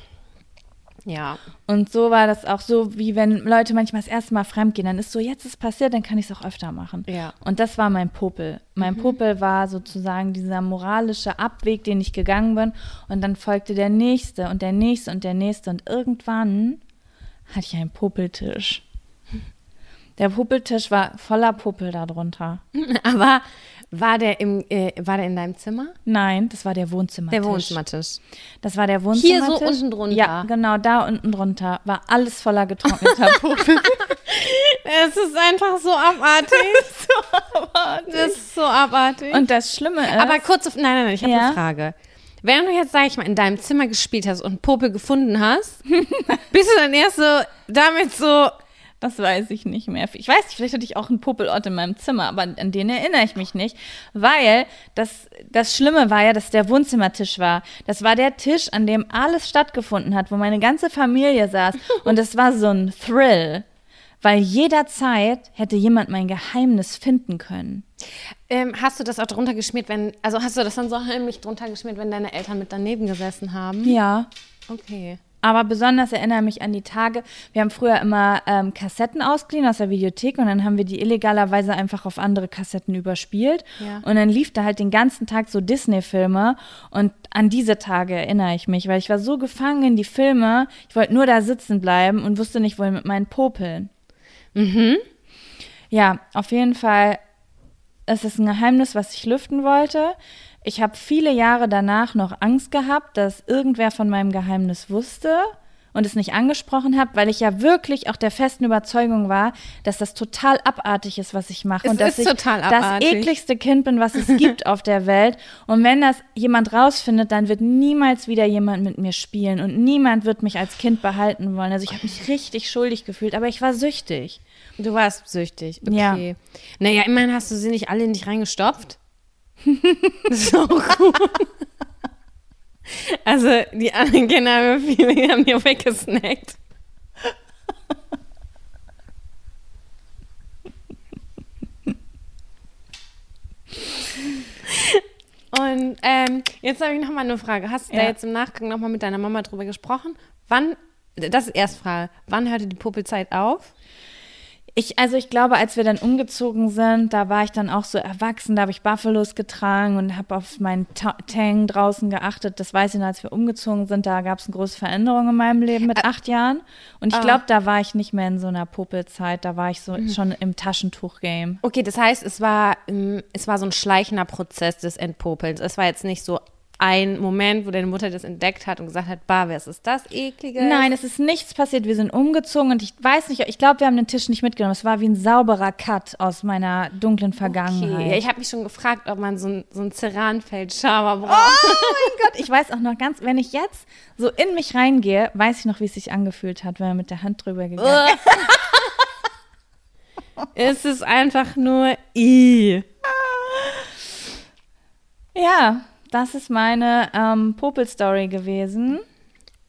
Ja. Und so war das auch so, wie wenn Leute manchmal das erste Mal fremdgehen, dann ist so, jetzt ist passiert, dann kann ich es auch öfter machen. Ja. Und das war mein Popel. Mein Popel war sozusagen dieser moralische Abweg, den ich gegangen bin. Und dann folgte der nächste und der nächste und der nächste. Und irgendwann hatte ich einen Popeltisch. Der Popeltisch war voller Popel darunter. Aber war der, im, äh, war der in deinem Zimmer? Nein, das war der Wohnzimmertisch. Der Wohnzimmertisch. Das war der Hier Wohnzimmertisch. so unten drunter. Ja, genau, da unten drunter war alles voller getrockneter Popel. Es ist einfach so abartig. Das ist so abartig. Und das Schlimme ist. Aber kurz, auf- nein, nein, nein, ich habe Ja? eine Frage. Wenn du jetzt, sag ich mal, in deinem Zimmer gespielt hast und Popel gefunden hast, bist du dann erst so damit so, Das weiß ich nicht mehr. Ich weiß nicht, vielleicht hatte ich auch einen Popelort in meinem Zimmer, aber an den erinnere ich mich nicht, weil das, das Schlimme war ja, dass der Wohnzimmertisch war. Das war der Tisch, an dem alles stattgefunden hat, wo meine ganze Familie saß. Und es war so ein Thrill, weil jederzeit hätte jemand mein Geheimnis finden können. ähm, hast du das auch drunter geschmiert, wenn, also hast du das dann so heimlich drunter geschmiert, wenn deine Eltern mit daneben gesessen haben? Ja. Okay. Aber besonders erinnere mich an die Tage, wir haben früher immer ähm, Kassetten ausgeliehen aus der Videothek und dann haben wir die illegalerweise einfach auf andere Kassetten überspielt. Ja. Und dann lief da halt den ganzen Tag so Disney-Filme und an diese Tage erinnere ich mich, weil ich war so gefangen in die Filme, ich wollte nur da sitzen bleiben und wusste nicht, wohin mit meinen Popeln. Mhm. Ja, auf jeden Fall, es ist ein Geheimnis, was ich lüften wollte. Ich habe viele Jahre danach noch Angst gehabt, dass irgendwer von meinem Geheimnis wusste und es nicht angesprochen habe, weil ich ja wirklich auch der festen Überzeugung war, dass das total abartig ist, was ich mache Es und dass ist ich total das ekligste Kind bin, was es gibt auf der Welt. Und wenn das jemand rausfindet, dann wird niemals wieder jemand mit mir spielen und niemand wird mich als Kind behalten wollen. Also ich habe mich richtig schuldig gefühlt, aber ich war süchtig. Du warst süchtig. Okay. Ja. Naja, immerhin hast du sie nicht alle in dich reingestopft. Das ist auch gut. Also, die anderen Kinder haben viele haben hier weggesnackt. Und ähm, jetzt habe ich noch mal eine Frage. Hast du da Ja. jetzt im Nachgang noch mal mit deiner Mama drüber gesprochen? Wann, das ist erst Frage, wann hörte die Puppelzeit auf? Ich, also ich glaube, als wir dann umgezogen sind, da war ich dann auch so erwachsen, da habe ich Buffalos getragen und habe auf meinen Ta Tang draußen geachtet. Das weiß ich noch, als wir umgezogen sind, da gab es eine große Veränderung in meinem Leben mit acht Jahren. Und ich ah. glaube, da war ich nicht mehr in so einer Puppelzeit, da war ich so schon im Taschentuch-Game. Okay, das heißt, es war, ähm, es war so ein schleichender Prozess des Entpopelns. Es war jetzt nicht so ein Moment, wo deine Mutter das entdeckt hat und gesagt hat, bah, was ist das Ekliges? Nein, es ist nichts passiert. Wir sind umgezogen und ich weiß nicht, ich glaube, wir haben den Tisch nicht mitgenommen. Es war wie ein sauberer Cut aus meiner dunklen Vergangenheit. Okay. Ja, ich habe mich schon gefragt, ob man so ein, so ein Ceranfeld-Schauer braucht. Oh mein Gott, ich weiß auch noch ganz, wenn ich jetzt so in mich reingehe, weiß ich noch, wie es sich angefühlt hat, wenn man mit der Hand drüber gegangen ist. es ist einfach nur i. Ja, das ist meine ähm, Popel-Story gewesen.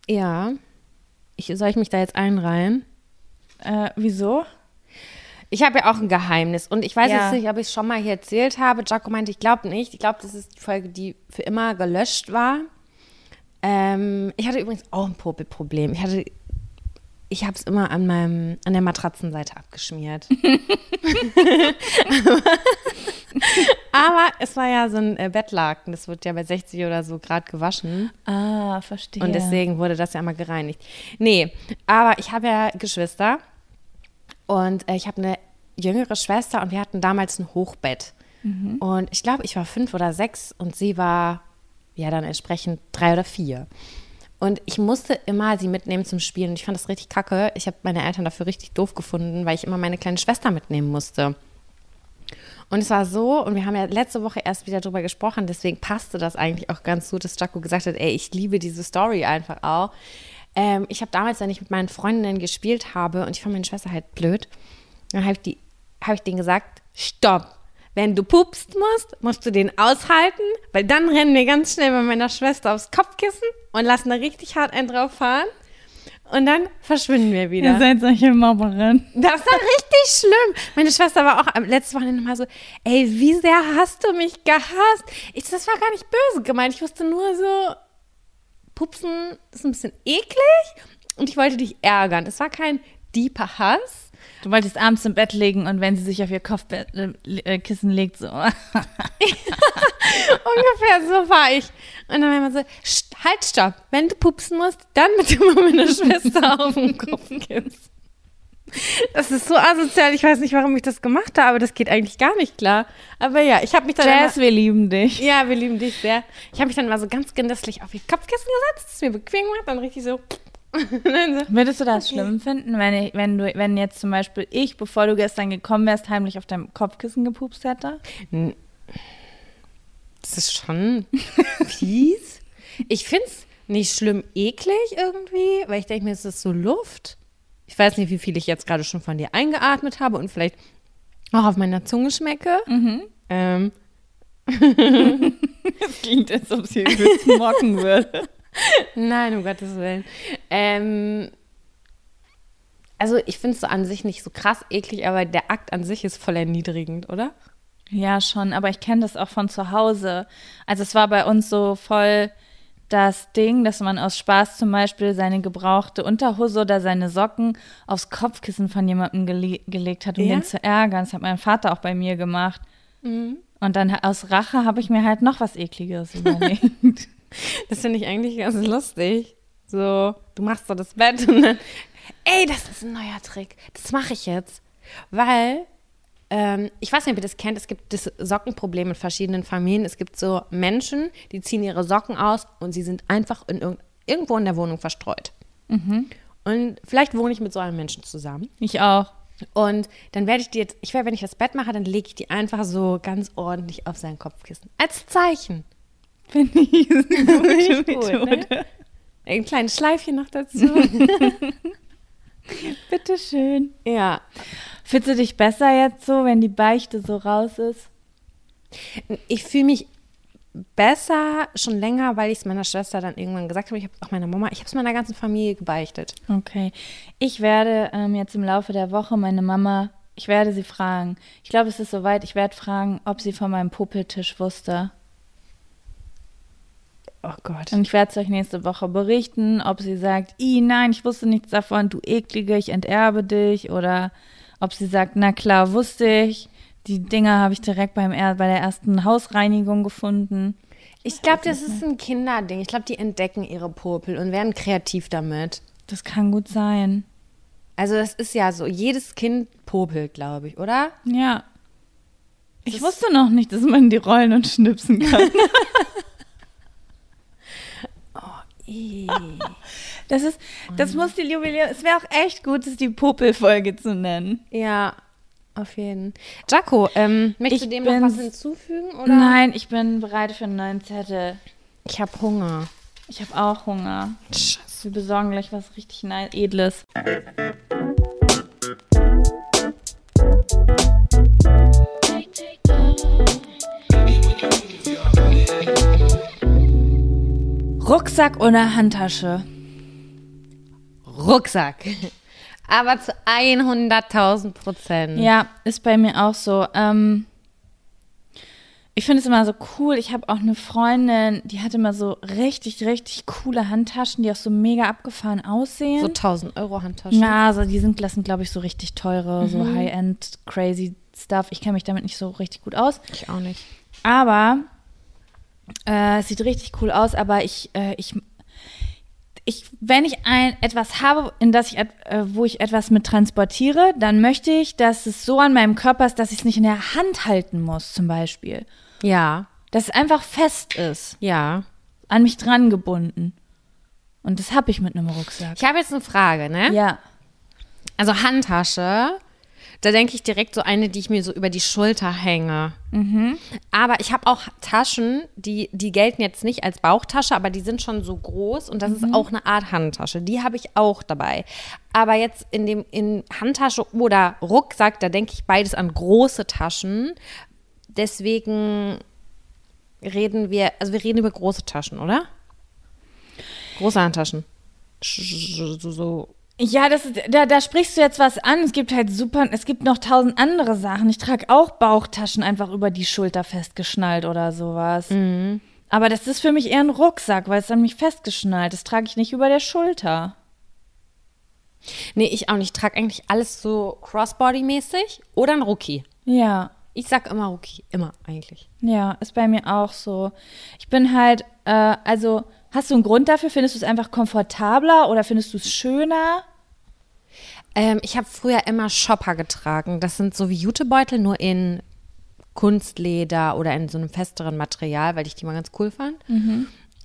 Ja. Ich, soll ich mich da jetzt einreihen? Äh, wieso? Ich habe ja auch ein Geheimnis und ich weiß Ja. jetzt nicht, ob ich es schon mal hier erzählt habe. Jaco meinte, ich glaube nicht. Ich glaube, das ist die Folge, die für immer gelöscht war. Ähm, ich hatte übrigens auch ein Popelproblem. Ich hatte, ich habe es immer an meinem, an der Matratzenseite abgeschmiert. Aber es war ja so ein äh, Bettlaken. Das wird ja bei 60 oder so Grad gewaschen. Ah, verstehe. Und deswegen wurde das ja mal gereinigt. Nee, aber ich habe ja Geschwister. Und äh, ich habe eine jüngere Schwester und wir hatten damals ein Hochbett. Und ich glaube, ich war fünf oder sechs und sie war ja dann entsprechend drei oder vier. Und ich musste immer sie mitnehmen zum Spielen. Und ich fand das richtig kacke. Ich habe meine Eltern dafür richtig doof gefunden, weil ich immer meine kleine Schwester mitnehmen musste. Und es war so, und wir haben ja letzte Woche erst wieder drüber gesprochen, deswegen passte das eigentlich auch ganz gut, dass Jaco gesagt hat, ey, ich liebe diese Story einfach auch. Ähm, ich habe damals, wenn ich mit meinen Freundinnen gespielt habe und ich fand meine Schwester halt blöd, dann habe ich, hab ich denen gesagt, stopp. Wenn du pupst musst, musst du den aushalten, weil dann rennen wir ganz schnell bei meiner Schwester aufs Kopfkissen und lassen da richtig hart einen drauf fahren. Und dann verschwinden wir wieder. Ihr seid solche Mobberin. Das war richtig schlimm. Meine Schwester war auch am letzten Wochenende mal so, ey, wie sehr hast du mich gehasst? Ich, das war gar nicht böse gemeint. Ich wusste nur so, Pupsen ist ein bisschen eklig und ich wollte dich ärgern. Es war kein deeper Hass. Du wolltest abends im Bett legen und wenn sie sich auf ihr Kopfkissen legt, so. Ungefähr so war ich. Und dann war immer so, "St- halt, stopp. Wenn du pupsen musst, dann bitte mal meine Schwester auf den Kopfkissen. Das ist so asozial. Ich weiß nicht, warum ich das gemacht habe, aber das geht eigentlich gar nicht klar. Aber ja, ich habe mich dann Jazz, immer, wir lieben dich. ja, wir lieben dich sehr. Ich habe mich dann mal so ganz genüsslich auf ihr Kopfkissen gesetzt, es mir bequem gemacht, dann richtig so. Würdest du das schlimm finden, wenn, ich, wenn, du, wenn jetzt zum Beispiel ich, bevor du gestern gekommen wärst, heimlich auf deinem Kopfkissen gepupst hätte? Das ist schon fies. Ich finde es nicht schlimm eklig irgendwie, weil ich denke mir, es ist so Luft. Ich weiß nicht, wie viel ich jetzt gerade schon von dir eingeatmet habe und vielleicht auch auf meiner Zunge schmecke. Ähm, Das klingt, als ob sie übelst mocken würde. Nein, um Gottes Willen. Ähm, also ich finde es so an sich nicht so krass eklig, aber der Akt an sich ist voll erniedrigend, oder? Ja, schon, aber ich kenne das auch von zu Hause. Also es war bei uns so voll das Ding, dass man aus Spaß zum Beispiel seine gebrauchte Unterhose oder seine Socken aufs Kopfkissen von jemandem gele gelegt hat, um Ja? den zu ärgern. Das hat mein Vater auch bei mir gemacht. Und dann aus Rache habe ich mir halt noch was Ekliges überlegt. Das finde ich eigentlich ganz lustig. So, du machst so das Bett und dann, ey, das ist ein neuer Trick. Das mache ich jetzt. Weil, ähm, ich weiß nicht, ob ihr das kennt, es gibt das Sockenproblem in verschiedenen Familien. Es gibt so Menschen, die ziehen ihre Socken aus und sie sind einfach in irgend irgendwo in der Wohnung verstreut. Und vielleicht wohne ich mit so einem Menschen zusammen. ich auch. Und dann werde ich die jetzt, ich werde, wenn ich das Bett mache, dann lege ich die einfach so ganz ordentlich auf sein Kopfkissen. Als Zeichen. Finde ich eine gute ich gut, ne? Methode. Ein kleines Schleifchen noch dazu. Bitte schön. ja. Fühlst du dich besser jetzt so, wenn die Beichte so raus ist? Ich fühle mich besser schon länger, weil ich es meiner Schwester dann irgendwann gesagt habe. Ich habe auch meiner Mama, ich habe es meiner ganzen Familie gebeichtet. Okay. Ich werde ähm, jetzt im Laufe der Woche meine Mama, ich werde sie fragen. Ich glaube, es ist soweit. Ich werde fragen, ob sie von meinem Puppeltisch wusste. Oh Gott. Und ich werde es euch nächste Woche berichten, ob sie sagt, i nein, ich wusste nichts davon, du eklige, ich enterbe dich. Oder ob sie sagt, na klar, wusste ich. Die Dinger habe ich direkt beim er bei der ersten Hausreinigung gefunden. Ich glaube, das ist ein Kinderding. Ich glaube, die entdecken ihre Popel und werden kreativ damit. Das kann gut sein. Also das ist ja so, jedes Kind popelt, glaube ich, oder? Ja. Ich wusste noch nicht, dass man die rollen und schnipsen kann. Das ist, das muss die Jubiläum, es wäre auch echt gut, das die Popelfolge zu nennen. Ja, auf jeden. Jaco, ähm, möchtest du dem noch was hinzufügen? Oder? Nein, ich bin bereit für einen neuen Zettel. Ich habe Hunger. Ich habe auch Hunger. Scheiße. Wir besorgen gleich was richtig nice, edles. Rucksack oder Handtasche? Rucksack. Aber zu 100.000 Prozent. Ja, ist bei mir auch so. Ähm, ich finde es immer so cool. Ich habe auch eine Freundin, die hat immer so richtig, richtig coole Handtaschen, die auch so mega abgefahren aussehen. So 1000 Euro Handtaschen. Ja, also die sind, das sind, glaube ich, so richtig teure, so High-End, crazy Stuff. Ich kenne mich damit nicht so richtig gut aus. Ich auch nicht. Aber äh, es sieht richtig cool aus, aber ich, äh, ich, ich, wenn ich ein, etwas habe, in das ich, äh, wo ich etwas mit transportiere, dann möchte ich, dass es so an meinem Körper ist, dass ich es nicht in der Hand halten muss, zum Beispiel. Ja, Dass es einfach fest ist, ja. an mich dran gebunden. Und das habe ich mit einem Rucksack. Ich habe jetzt eine Frage, ne? Ja. Also Handtasche, da denke ich direkt so eine, die ich mir so über die Schulter hänge. Aber ich habe auch Taschen, die, die gelten jetzt nicht als Bauchtasche, aber die sind schon so groß und das ist auch eine Art Handtasche. Die habe ich auch dabei. Aber jetzt in dem in Handtasche oder Rucksack, da denke ich beides an große Taschen. Deswegen reden wir, also wir reden über große Taschen, oder? Große Handtaschen. Sch- So, so Ja, das ist, da, da sprichst du jetzt was an. Es gibt halt super, es gibt noch tausend andere Sachen. Ich trage auch Bauchtaschen einfach über die Schulter festgeschnallt oder sowas. Aber das ist für mich eher ein Rucksack, weil es an mich festgeschnallt. Das trage ich nicht über der Schulter. Nee, ich auch nicht. Ich trage eigentlich alles so Crossbody-mäßig oder ein Rookie. Ja, Ich sag immer Rookie. Immer eigentlich. ja, ist bei mir auch so. Ich bin halt, äh, also, hast du einen Grund dafür? Findest du es einfach komfortabler oder findest du es schöner? Ähm, ich habe früher immer Shopper getragen. Das sind so wie Jutebeutel, nur in Kunstleder oder in so einem festeren Material, weil ich die mal ganz cool fand.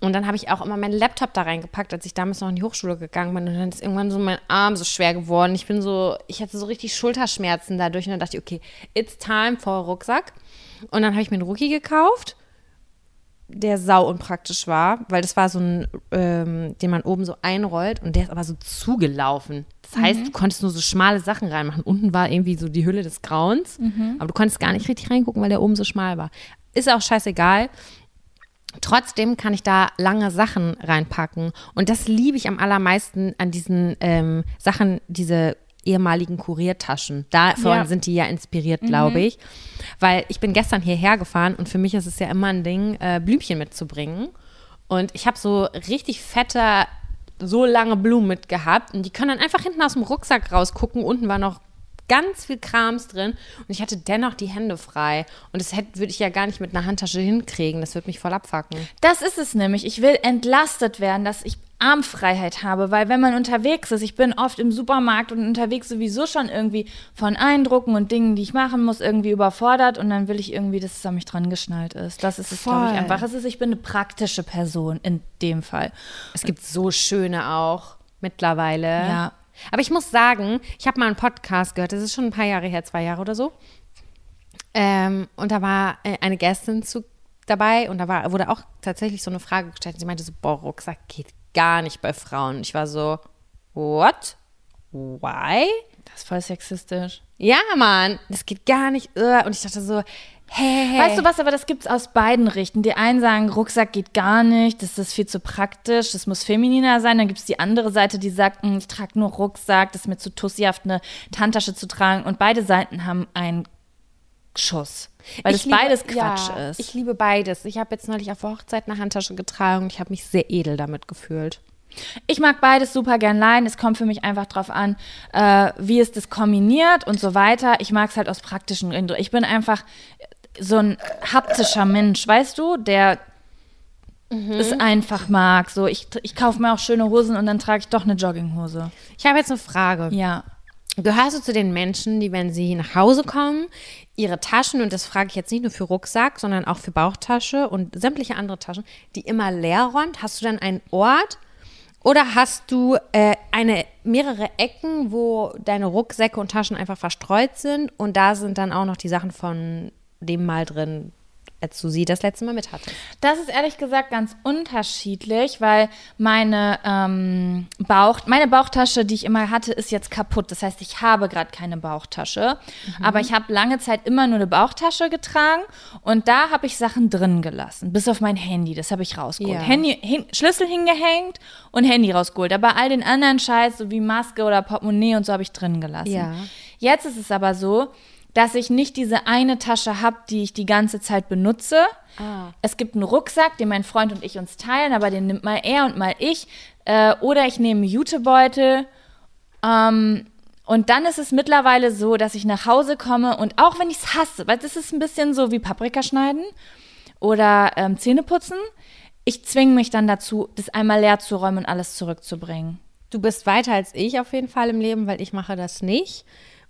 Und dann habe ich auch immer meinen Laptop da reingepackt, als ich damals noch in die Hochschule gegangen bin. Und dann ist irgendwann so mein Arm so schwer geworden. Ich bin so, ich hatte so richtig Schulterschmerzen dadurch. Und dann dachte ich, okay, it's time for Rucksack. Und dann habe ich mir einen Rookie gekauft, der sau unpraktisch war, weil das war so ein, ähm, den man oben so einrollt und der ist aber so zugelaufen. Das heißt, du konntest nur so schmale Sachen reinmachen. Unten war irgendwie so die Hülle des Grauens, aber du konntest gar nicht richtig reingucken, weil der oben so schmal war. Ist auch scheißegal. Trotzdem kann ich da lange Sachen reinpacken. Und das liebe ich am allermeisten an diesen ähm, Sachen, diese ehemaligen Kuriertaschen. Davon Ja. sind die ja inspiriert, glaube ich. Weil ich bin gestern hierher gefahren und für mich ist es ja immer ein Ding, äh, Blümchen mitzubringen. Und ich habe so richtig fette, so lange Blumen mitgehabt. Und die können dann einfach hinten aus dem Rucksack rausgucken. Unten war noch ganz viel Krams drin und ich hatte dennoch die Hände frei. Und das hätte- würde ich ja gar nicht mit einer Handtasche hinkriegen. Das würde mich voll abfacken. Das ist es nämlich. Ich will entlastet werden, dass ich Armfreiheit habe, weil wenn man unterwegs ist, ich bin oft im Supermarkt und unterwegs sowieso schon irgendwie von Eindrucken und Dingen, die ich machen muss, irgendwie überfordert und dann will ich irgendwie, dass es an mich dran geschnallt ist. Das ist es, glaube ich, einfach. Es ist, ich bin eine praktische Person in dem Fall. Es gibt so schöne auch mittlerweile. Ja. Aber ich muss sagen, ich habe mal einen Podcast gehört, das ist schon ein paar Jahre her, zwei Jahre oder so. Ähm, und da war äh, eine Gästin zu, dabei und da war, wurde auch tatsächlich so eine Frage gestellt. Sie meinte so, boah, Rucksack geht gar nicht bei Frauen. Ich war so, what? Why? Das ist voll sexistisch. Ja, Mann, das geht gar nicht. äh. Und ich dachte so, hey. Weißt du was, aber das gibt's aus beiden Richten. Die einen sagen, Rucksack geht gar nicht, das ist viel zu praktisch, das muss femininer sein. Dann gibt's die andere Seite, die sagt, "Mm, ich trage nur Rucksack, das ist mir zu tussihaft, eine Handtasche zu tragen. Und beide Seiten haben einen Schuss. Weil das liebe- beides Quatsch ja, ist. Ich liebe beides. Ich habe jetzt neulich auf der Hochzeit eine Handtasche getragen und ich habe mich sehr edel damit gefühlt. Ich mag beides super gern leihen. Es kommt für mich einfach drauf an, äh, wie es das kombiniert und so weiter. Ich mag es halt aus praktischen Gründen. Ich bin einfach so ein haptischer Mensch, weißt du, der es einfach mag. So, ich, ich kaufe mir auch schöne Hosen und dann trage ich doch eine Jogginghose. Ich habe jetzt eine Frage. Ja. Gehörst du zu den Menschen, die, wenn sie nach Hause kommen, ihre Taschen, und das frage ich jetzt nicht nur für Rucksack, sondern auch für Bauchtasche und sämtliche andere Taschen, die immer leer räumt? Hast du dann einen Ort oder hast du äh, eine, mehrere Ecken, wo deine Rucksäcke und Taschen einfach verstreut sind und da sind dann auch noch die Sachen von dem Mal drin, als du sie das letzte Mal mit hattest? Das ist ehrlich gesagt ganz unterschiedlich, weil meine ähm, Bauch, meine Bauchtasche, die ich immer hatte, ist jetzt kaputt. Das heißt, ich habe gerade keine Bauchtasche. Aber ich habe lange Zeit immer nur eine Bauchtasche getragen und da habe ich Sachen drin gelassen, bis auf mein Handy. Das habe ich rausgeholt. Ja. Handy, hin, Schlüssel hingehängt und Handy rausgeholt. Aber all den anderen Scheiß, so wie Maske oder Portemonnaie und so, habe ich drin gelassen. Ja. Jetzt ist es aber so, dass ich nicht diese eine Tasche habe, die ich die ganze Zeit benutze. Es gibt einen Rucksack, den mein Freund und ich uns teilen, aber den nimmt mal er und mal ich. Äh, oder ich nehme einen Jutebeutel. Ähm, und dann ist es mittlerweile so, dass ich nach Hause komme und auch wenn ich es hasse, weil das ist ein bisschen so wie Paprika schneiden oder ähm, Zähne putzen, ich zwinge mich dann dazu, das einmal leer zu räumen und alles zurückzubringen. Du bist weiter als ich auf jeden Fall im Leben, weil ich mache das nicht.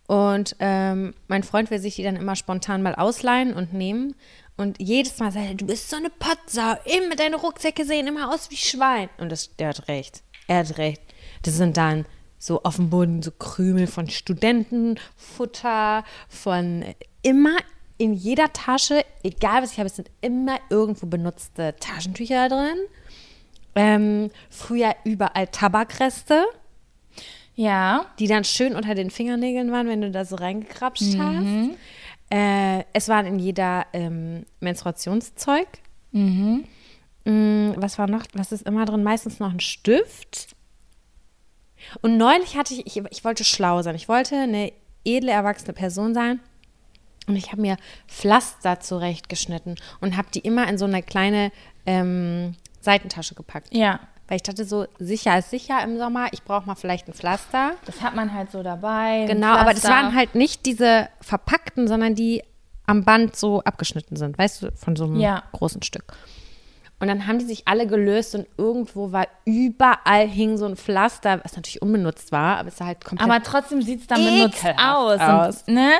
Und ähm, mein Freund will sich die dann immer spontan mal ausleihen und nehmen. Und jedes Mal sagt er, du bist so eine Pottsau. Immer deine Rucksäcke sehen immer aus wie Schwein. Und das, der hat recht. Er hat recht. Das sind dann so auf dem Boden so Krümel von Studentenfutter, von immer in jeder Tasche, egal was ich habe, es sind immer irgendwo benutzte Taschentücher drin. Ähm, früher überall Tabakreste, Ja. die dann schön unter den Fingernägeln waren, wenn du da so reingekrapscht hast. Äh, es waren in jeder ähm, Menstruationszeug. Mm, was war noch? Was ist immer drin? Meistens noch ein Stift. Und neulich hatte ich, ich, ich wollte schlau sein. Ich wollte eine edle, erwachsene Person sein. Und ich habe mir Pflaster zurechtgeschnitten und habe die immer in so eine kleine ähm, Seitentasche gepackt. Ja. Weil ich dachte, so sicher ist sicher im Sommer. Ich brauche mal vielleicht ein Pflaster. Das hat man halt so dabei. Genau, aber das waren halt nicht diese verpackten, sondern die am Band so abgeschnitten sind, weißt du, von so einem Ja. großen Stück. Und dann haben die sich alle gelöst und irgendwo war überall hing so ein Pflaster, was natürlich unbenutzt war, aber es sah halt komplett. Aber trotzdem sieht es dann benutzt aus. Aus. Und, ne?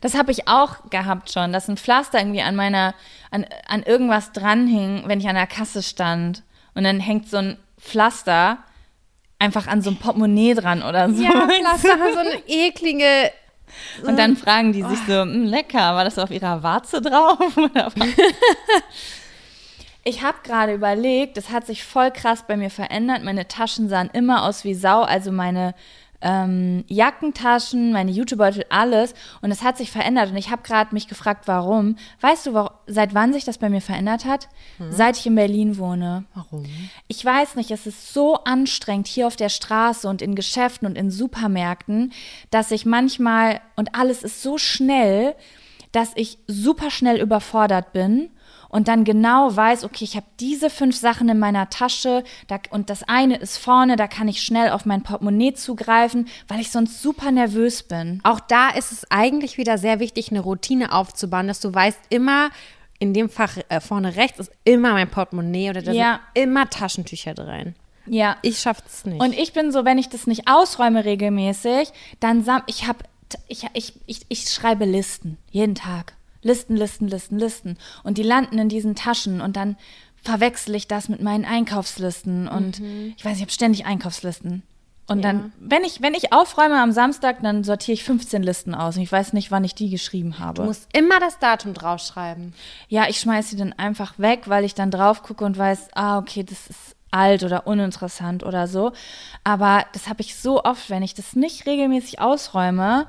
Das habe ich auch gehabt schon, dass ein Pflaster irgendwie an meiner, an, an irgendwas dranhing, wenn ich an der Kasse stand. Und dann hängt so ein Pflaster einfach an so einem Portemonnaie dran oder so. ja, Pflaster haben so eine eklige. Und dann fragen die sich so, "Hm, lecker, war das auf ihrer Warze drauf? Ich habe gerade überlegt, das hat sich voll krass bei mir verändert. Meine Taschen sahen immer aus wie Sau, also meine ähm, Jackentaschen, meine Jutebeutel, alles. Und es hat sich verändert. Und ich habe gerade mich gefragt, warum. Weißt du, wa- seit wann sich das bei mir verändert hat? Seit ich in Berlin wohne. Warum? Ich weiß nicht, es ist so anstrengend hier auf der Straße und in Geschäften und in Supermärkten, dass ich manchmal, und alles ist so schnell, dass ich super schnell überfordert bin und dann genau weiß, okay, ich habe diese fünf Sachen in meiner Tasche da, und das eine ist vorne, da kann ich schnell auf mein Portemonnaie zugreifen, weil ich sonst super nervös bin. Auch da ist es eigentlich wieder sehr wichtig, eine Routine aufzubauen, dass du weißt, immer in dem Fach äh, vorne rechts ist immer mein Portemonnaie oder da Ja. sind immer Taschentücher drin. Ja. Ich schaffe es nicht. Und ich bin so, wenn ich das nicht ausräume regelmäßig, dann sam ich habe ich, ich, ich, ich schreibe Listen jeden Tag. Listen, Listen, Listen, Listen. Und die landen in diesen Taschen und dann verwechsel ich das mit meinen Einkaufslisten und ich weiß, ich habe ständig Einkaufslisten. Und dann, wenn ich, wenn ich aufräume am Samstag, dann sortiere ich 15 Listen aus und ich weiß nicht, wann ich die geschrieben habe. du musst immer das Datum draufschreiben. Ja, ich schmeiße sie dann einfach weg, weil ich dann drauf gucke und weiß, ah, okay, das ist alt oder uninteressant oder so. Aber das habe ich so oft, wenn ich das nicht regelmäßig ausräume,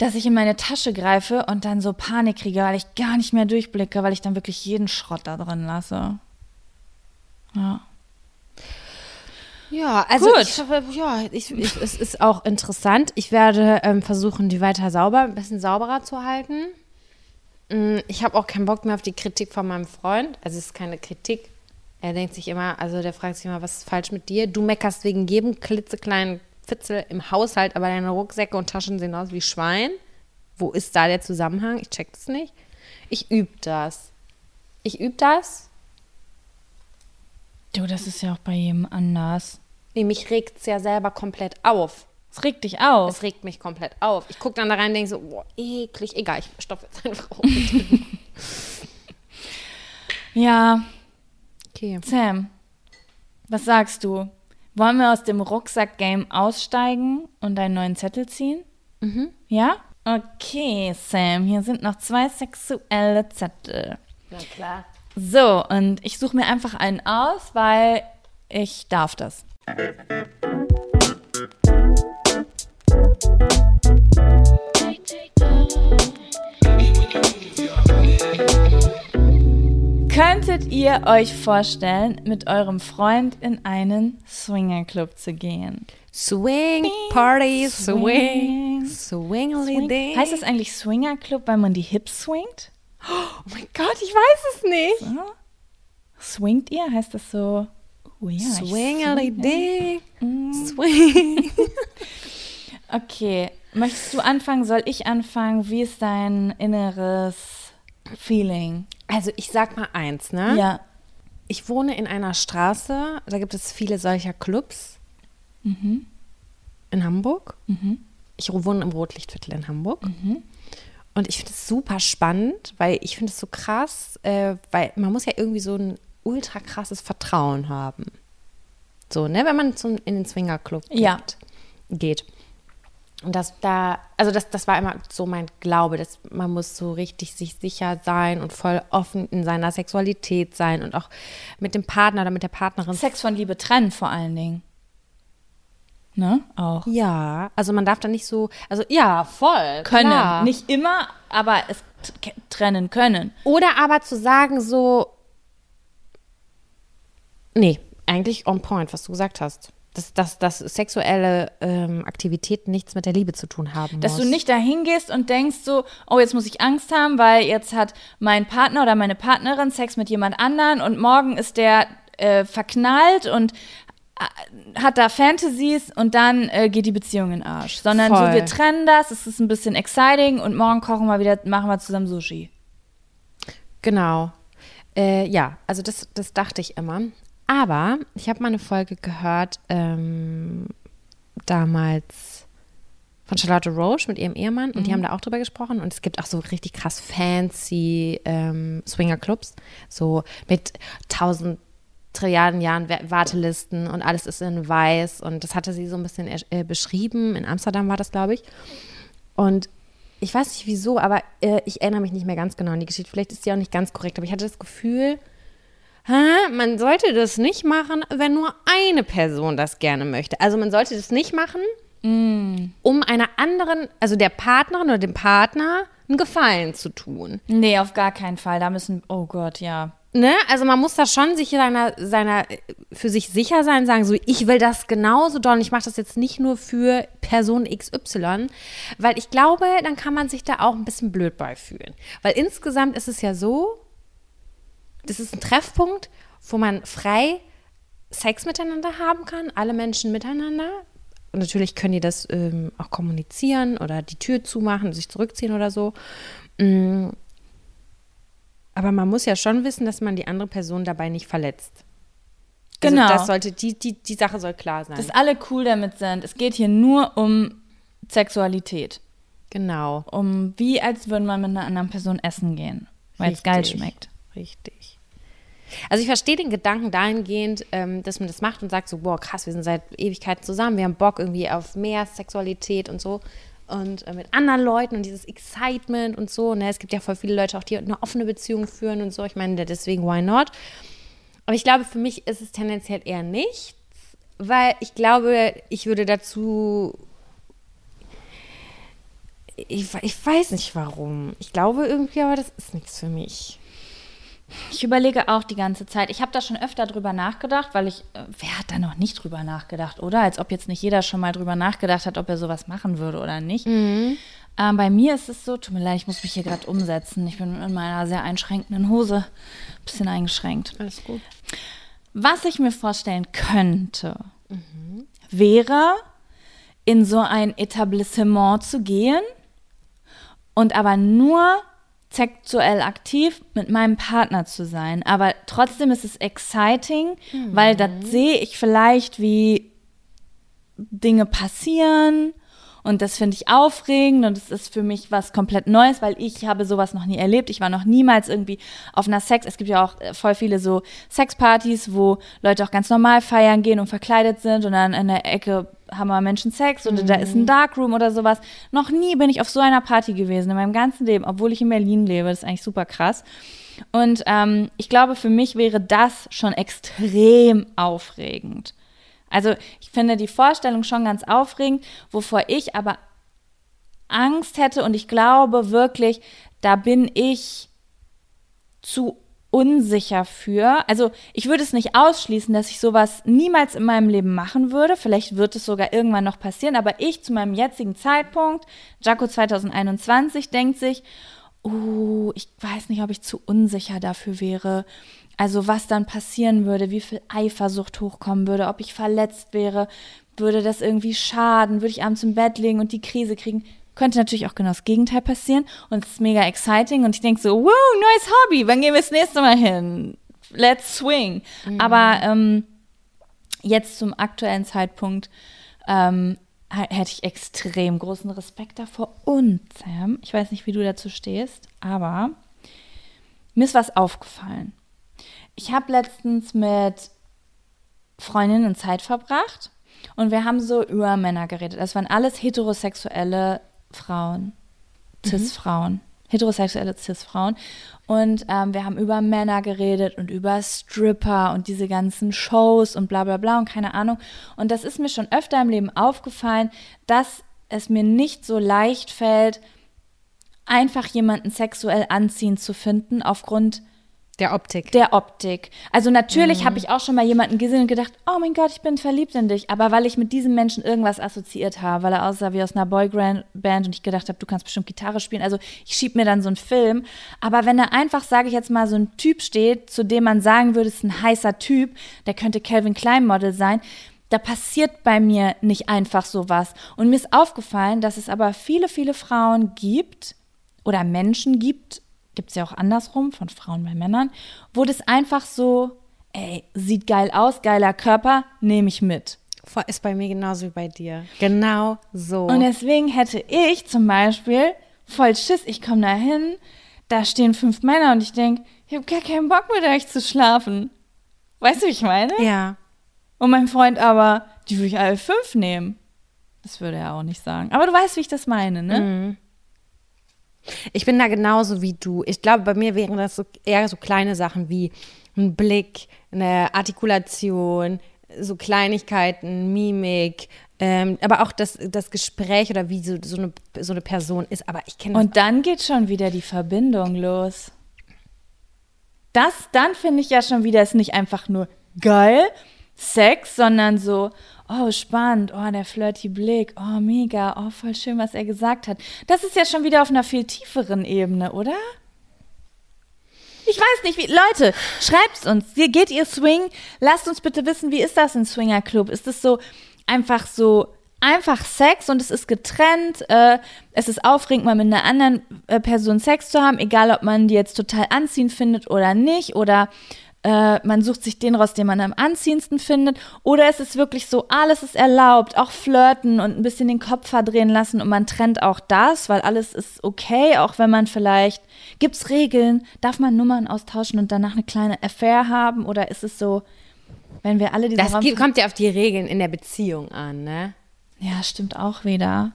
dass ich in meine Tasche greife und dann so Panik kriege, weil ich gar nicht mehr durchblicke, weil ich dann wirklich jeden Schrott da drin lasse. Ja. Ja, also Gut. ich, ja, ich, ich, es ist auch interessant. Ich werde ähm, versuchen, die weiter sauber, ein bisschen sauberer zu halten. Mm, Ich habe auch keinen Bock mehr auf die Kritik von meinem Freund. Also es ist keine Kritik. Er denkt sich immer, also der fragt sich immer, was ist falsch mit dir? Du meckerst wegen jedem klitzekleinen Fitzel im Haushalt, aber deine Rucksäcke und Taschen sehen aus wie Schwein. Wo ist da der Zusammenhang? Ich check das nicht. Ich übe das. Ich übe das. Du, das ist ja auch bei jedem anders. Nee, mich regt es ja selber komplett auf. Es regt dich auf. Es regt mich komplett auf. Ich gucke dann da rein und denke so, boah, eklig. Egal, ich stopfe jetzt einfach auf. Ja, Okay. Sam, was sagst du? Wollen wir aus dem Rucksack-Game aussteigen und einen neuen Zettel ziehen? Mhm. Ja? Okay, Sam, hier sind noch zwei sexuelle Zettel. Na klar. So, und ich suche mir einfach einen aus, weil ich darf das. Könntet ihr euch vorstellen, mit eurem Freund in einen Swingerclub zu gehen? Swing, Party, swing, Swing. Swing- ding. Heißt das eigentlich Swingerclub, weil man die Hips swingt? Oh mein Gott, ich weiß es nicht. Swingt ihr? Heißt das so? Oh ja, ich Swingly swinge. ding, swing. Okay, möchtest du anfangen? Soll ich anfangen? Wie ist dein inneres Feeling? Also ich sag mal eins, ne? Ja. ich wohne in einer Straße, da gibt es viele solcher Clubs Mhm. in Hamburg. Ich wohne im Rotlichtviertel in Hamburg. Und ich finde es super spannend, weil ich finde es so krass, äh, weil man muss ja irgendwie so ein ultra krasses Vertrauen haben. So, ne, wenn man zum, in den Swingerclub Ja. geht. Und das da, also das, das war immer so mein Glaube, dass man muss so richtig sich sicher sein und voll offen in seiner Sexualität sein und auch mit dem Partner oder mit der Partnerin Sex von Liebe trennen vor allen Dingen. Ne? Auch. Ja, also man darf da nicht so, also ja, voll. Können. Klar. Nicht immer, aber es trennen können. Oder aber zu sagen so, nee, eigentlich on point, was du gesagt hast. Dass, dass, dass sexuelle ähm, Aktivitäten nichts mit der Liebe zu tun haben Dass muss. du nicht dahin gehst und denkst so, oh, jetzt muss ich Angst haben, weil jetzt hat mein Partner oder meine Partnerin Sex mit jemand anderen und morgen ist der äh, verknallt und äh, hat da Fantasies und dann äh, geht die Beziehung in den Arsch. Sondern Voll. so, wir trennen das, es ist ein bisschen exciting und morgen kochen wir wieder, machen wir zusammen Sushi. Genau. Äh, ja, also das, das dachte ich immer. Aber ich habe mal eine Folge gehört, ähm, damals von Charlotte Roche mit ihrem Ehemann und die haben da auch drüber gesprochen und es gibt auch so richtig krass fancy ähm, Swinger-Clubs, so mit tausend Trilliarden Jahren Wa- Wartelisten und alles ist in weiß und das hatte sie so ein bisschen äh, beschrieben, in Amsterdam war das, glaube ich. Und ich weiß nicht wieso, aber äh, ich erinnere mich nicht mehr ganz genau an die Geschichte. Vielleicht ist die auch nicht ganz korrekt, aber ich hatte das Gefühl, man sollte das nicht machen, wenn nur eine Person das gerne möchte. Also man sollte das nicht machen, um einer anderen, also der Partnerin oder dem Partner, einen Gefallen zu tun. Nee, auf gar keinen Fall. Da müssen, oh Gott, ja. Ne? Also man muss da schon sich seiner, seiner, für sich sicher sein, sagen so, ich will das genauso doll und ich mache das jetzt nicht nur für Person XY, weil ich glaube, dann kann man sich da auch ein bisschen blöd bei fühlen. Weil insgesamt ist es ja so, das ist ein Treffpunkt, wo man frei Sex miteinander haben kann, alle Menschen miteinander. Und natürlich können die das ähm, auch kommunizieren oder die Tür zumachen, sich zurückziehen oder so. Mm. Aber man muss ja schon wissen, dass man die andere Person dabei nicht verletzt. Genau. Also das sollte, die, die, die Sache soll klar sein. Dass alle cool damit sind. Es geht hier nur um Sexualität. genau. Um wie, als würde man mit einer anderen Person essen gehen. Weil es geil schmeckt. Richtig. Also ich verstehe den Gedanken dahingehend, ähm, dass man das macht und sagt so, boah, krass, wir sind seit Ewigkeiten zusammen, wir haben Bock irgendwie auf mehr Sexualität und so und äh, mit anderen Leuten und dieses Excitement und so. Ne? Es gibt ja voll viele Leute auch, die eine offene Beziehung führen und so. Ich meine, deswegen, why not? Aber ich glaube, für mich ist es tendenziell eher nichts, weil ich glaube, ich würde dazu ich, ich weiß nicht warum. Ich glaube irgendwie, aber das ist nichts für mich. Ich überlege auch die ganze Zeit. Ich habe da schon öfter drüber nachgedacht, weil ich, äh, wer hat da noch nicht drüber nachgedacht, oder? Als ob jetzt nicht jeder schon mal drüber nachgedacht hat, ob er sowas machen würde oder nicht. Ähm, bei mir ist es so, tut mir leid, ich muss mich hier gerade umsetzen. Ich bin in meiner sehr einschränkenden Hose ein bisschen eingeschränkt. Alles gut. Was ich mir vorstellen könnte, wäre, in so ein Etablissement zu gehen und aber nur sexuell aktiv mit meinem Partner zu sein. Aber trotzdem ist es exciting, weil da sehe ich vielleicht, wie Dinge passieren und das finde ich aufregend und es ist für mich was komplett Neues, weil ich habe sowas noch nie erlebt. Ich war noch niemals irgendwie auf einer Sex. Es gibt ja auch äh, voll viele so Sexpartys, wo Leute auch ganz normal feiern gehen und verkleidet sind und dann in der Ecke haben wir Menschen Sex und da ist ein Darkroom oder sowas. Noch nie bin ich auf so einer Party gewesen in meinem ganzen Leben, obwohl ich in Berlin lebe. Das ist eigentlich super krass. Und ähm, ich glaube, für mich wäre das schon extrem aufregend. Also ich finde die Vorstellung schon ganz aufregend, wovor ich aber Angst hätte und ich glaube wirklich, da bin ich zu unsicher für. Also ich würde es nicht ausschließen, dass ich sowas niemals in meinem Leben machen würde. Vielleicht wird es sogar irgendwann noch passieren, aber ich zu meinem jetzigen Zeitpunkt, Jaco 2021, denkt sich, oh, ich weiß nicht, ob ich zu unsicher dafür wäre. Also was dann passieren würde, wie viel Eifersucht hochkommen würde, ob ich verletzt wäre, würde das irgendwie schaden, würde ich abends im Bett liegen und die Krise kriegen. Könnte natürlich auch genau das Gegenteil passieren und es ist mega exciting und ich denke so, wow, neues Hobby, wann gehen wir das nächste Mal hin? let's swing. Aber ähm, jetzt zum aktuellen Zeitpunkt ähm, hätte ich extrem großen Respekt davor. Und Sam, ich weiß nicht, wie du dazu stehst, aber mir ist was aufgefallen. Ich habe letztens mit Freundinnen Zeit verbracht und wir haben so über Männer geredet. Das waren alles heterosexuelle Frauen, Cis-Frauen, heterosexuelle Cis-Frauen. Und ähm, wir haben über Männer geredet und über Stripper und diese ganzen Shows und bla bla bla und keine Ahnung. Und das ist mir schon öfter im Leben aufgefallen, dass es mir nicht so leicht fällt, einfach jemanden sexuell anziehend zu finden aufgrund Der Optik. der Optik. Also natürlich habe ich auch schon mal jemanden gesehen und gedacht, oh mein Gott, ich bin verliebt in dich. Aber weil ich mit diesem Menschen irgendwas assoziiert habe, weil er aussah wie aus einer Boyband und ich gedacht habe, du kannst bestimmt Gitarre spielen. Also ich schieb mir dann so einen Film. Aber wenn er einfach, sage ich jetzt mal, so ein Typ steht, zu dem man sagen würde, es ist ein heißer Typ, der könnte Calvin Klein Model sein, da passiert bei mir nicht einfach sowas. Und mir ist aufgefallen, dass es aber viele, viele Frauen gibt oder Menschen gibt, gibt es ja auch andersrum, von Frauen bei Männern, wo das einfach so, ey, sieht geil aus, geiler Körper, nehme ich mit. Ist bei mir genauso wie bei dir. Genau so. Und deswegen hätte ich zum Beispiel voll Schiss, ich komme da hin, da stehen fünf Männer und ich denke, ich habe gar keinen Bock mit euch zu schlafen. Weißt du, wie ich meine? ja. Und mein Freund aber, die würde ich alle fünf nehmen. Das würde er auch nicht sagen. Aber du weißt, wie ich das meine, ne? Ich bin da genauso wie du. Ich glaube, bei mir wären das so eher so kleine Sachen wie ein Blick, eine Artikulation, so Kleinigkeiten, Mimik, ähm, aber auch das, das Gespräch oder wie so, so, eine, so eine Person ist. Aber ich kenne Und dann geht schon wieder die Verbindung los. Das, dann finde ich ja schon wieder, ist nicht einfach nur geil, Sex, sondern so, oh, spannend, oh, der flirty Blick, oh, mega, oh, voll schön, was er gesagt hat. Das ist ja schon wieder auf einer viel tieferen Ebene, oder? Ich weiß nicht, wie. Leute, schreibt's uns. Geht ihr Swing? Lasst uns bitte wissen, wie ist das in Swinger Club? Ist es so einfach so einfach Sex und es ist getrennt? Äh, es ist aufregend, mal mit einer anderen äh, Person Sex zu haben, egal ob man die jetzt total anziehend findet oder nicht. Oder äh, man sucht sich den raus, den man am anziehendsten findet. Oder es ist wirklich so, alles ist erlaubt, auch flirten und ein bisschen den Kopf verdrehen lassen und man trennt auch das, weil alles ist okay, auch wenn man vielleicht, gibt's Regeln, darf man Nummern austauschen und danach eine kleine Affair haben oder ist es so, wenn wir alle diesen das Raum kommt ja auf die Regeln in der Beziehung an, ne? ja, stimmt auch wieder.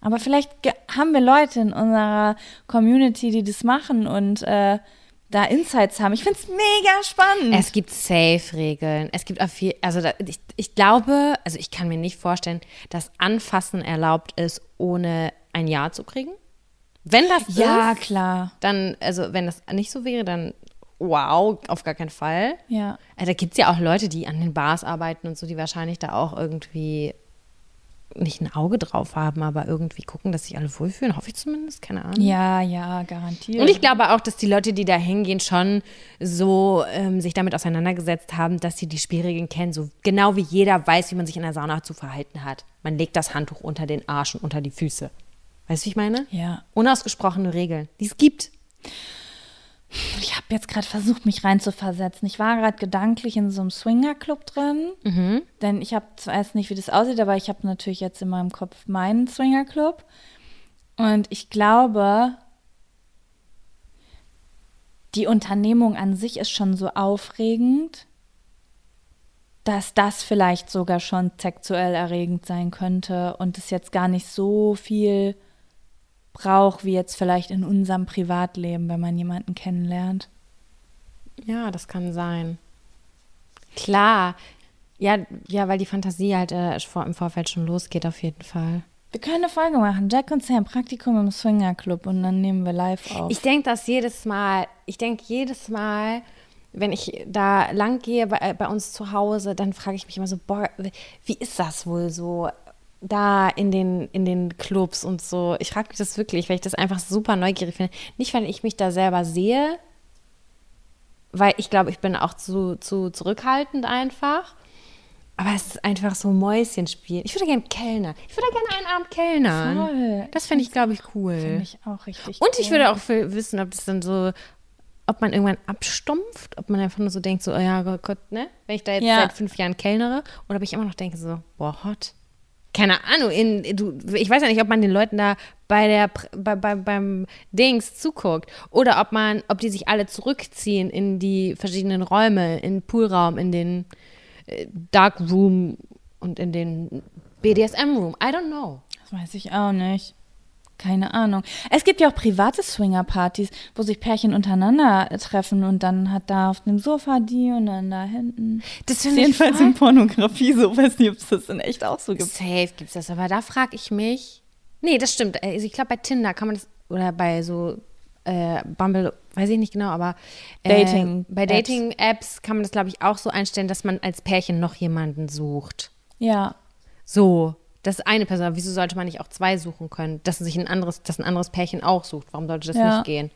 Aber vielleicht haben wir Leute in unserer Community, die das machen und äh, da Insights haben. Ich finde es mega spannend. Es gibt Safe-Regeln. Es gibt auf viel, also da, ich, ich glaube, also ich kann mir nicht vorstellen, dass Anfassen erlaubt ist, ohne ein Ja zu kriegen. Wenn das ja, ist, klar. dann, also wenn das nicht so wäre, dann wow, auf gar keinen Fall. Ja. Also, da gibt es ja auch Leute, die an den Bars arbeiten und so, die wahrscheinlich da auch irgendwie nicht ein Auge drauf haben, aber irgendwie gucken, dass sich alle wohlfühlen. Hoffe ich zumindest, keine Ahnung. Ja, ja, garantiert. Und ich glaube auch, dass die Leute, die da hingehen, schon so ähm, sich damit auseinandergesetzt haben, dass sie die Spielregeln kennen. So genau wie jeder weiß, wie man sich in der Sauna zu verhalten hat. Man legt das Handtuch unter den Arsch und unter die Füße. Weißt du, wie ich meine? Ja. Unausgesprochene Regeln, die es gibt. Ich habe jetzt gerade versucht, mich reinzuversetzen. Ich war gerade gedanklich in so einem Swinger-Club drin. Denn ich habe weiß nicht, wie das aussieht, aber ich habe natürlich jetzt in meinem Kopf meinen Swinger-Club. Und ich glaube, die Unternehmung an sich ist schon so aufregend, dass das vielleicht sogar schon sexuell erregend sein könnte und es jetzt gar nicht so viel braucht, wie jetzt vielleicht in unserem Privatleben, wenn man jemanden kennenlernt. Ja, das kann sein. Klar. Ja, ja, weil die Fantasie halt äh, vor, im Vorfeld schon losgeht, auf jeden Fall. Wir können eine Folge machen. Jack und Sam, Praktikum im Swinger Club und dann nehmen wir live auf. Ich denke das jedes Mal, ich denke jedes Mal, wenn ich da lang gehe bei, bei uns zu Hause, dann frage ich mich immer so, boah, wie ist das wohl so da in den, in den Clubs und so? Ich frage mich das wirklich, weil ich das einfach super neugierig finde. Nicht, weil ich mich da selber sehe, weil ich glaube, ich bin auch zu, zu zurückhaltend einfach. Aber es ist einfach so Mäuschenspiel. Ich würde gerne Kellner. Ich würde gerne einen Abend Kellnern. Voll. Das fände ich, glaube ich, cool. Finde ich auch richtig Und ich cool. würde auch wissen, ob das dann so ob man irgendwann abstumpft, ob man einfach nur so denkt, so, oh ja Gott, ne? Wenn ich da jetzt Ja. seit fünf Jahren kellnere, oder ob ich immer noch denke, so, boah, hot. Keine Ahnung, in, du, ich weiß ja nicht, ob man den Leuten da bei der, bei, bei, beim Dings zuguckt oder ob man, ob die sich alle zurückziehen in die verschiedenen Räume, in den Poolraum, in den äh, Dark Room und in den BDSM Room. I don't know. Das weiß ich auch nicht. Keine Ahnung. Es gibt ja auch private Swinger-Partys, wo sich Pärchen untereinander treffen und dann hat da auf dem Sofa die und dann da hinten. Das finde ich jedenfalls in Pornografie so. Weiß nicht, ob es das in echt auch so gibt. Safe gibt's das, aber da frage ich mich. Nee, das stimmt. Also ich glaube, bei Tinder kann man das, oder bei so äh, Bumble, weiß ich nicht genau, aber äh, Dating- bei Apps. Dating-Apps kann man das, glaube ich, auch so einstellen, dass man als Pärchen noch jemanden sucht. Ja. So, das ist eine Person. Aber Wieso sollte man nicht auch zwei suchen können? Dass sich ein anderes, dass ein anderes Pärchen auch sucht. Warum sollte das Ja. nicht gehen?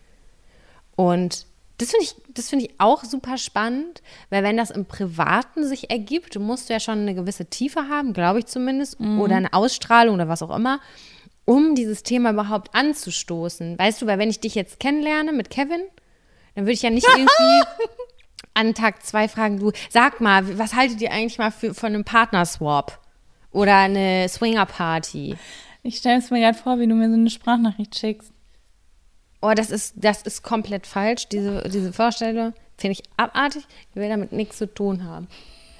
Und das finde ich, das finde ich auch super spannend, weil wenn das im Privaten sich ergibt, musst du ja schon eine gewisse Tiefe haben, glaube ich zumindest, oder eine Ausstrahlung oder was auch immer, um dieses Thema überhaupt anzustoßen. Weißt du, weil wenn ich dich jetzt kennenlerne mit Kevin, dann würde ich ja nicht irgendwie an Tag zwei fragen, du, sag mal, was haltet ihr eigentlich mal für, von einem Partnerswap? Oder eine Swinger-Party? Ich stelle es mir gerade vor, wie du mir so eine Sprachnachricht schickst. Oh, das ist, das ist komplett falsch. Diese, diese Vorstellung finde ich abartig. Ich will damit nichts zu tun haben.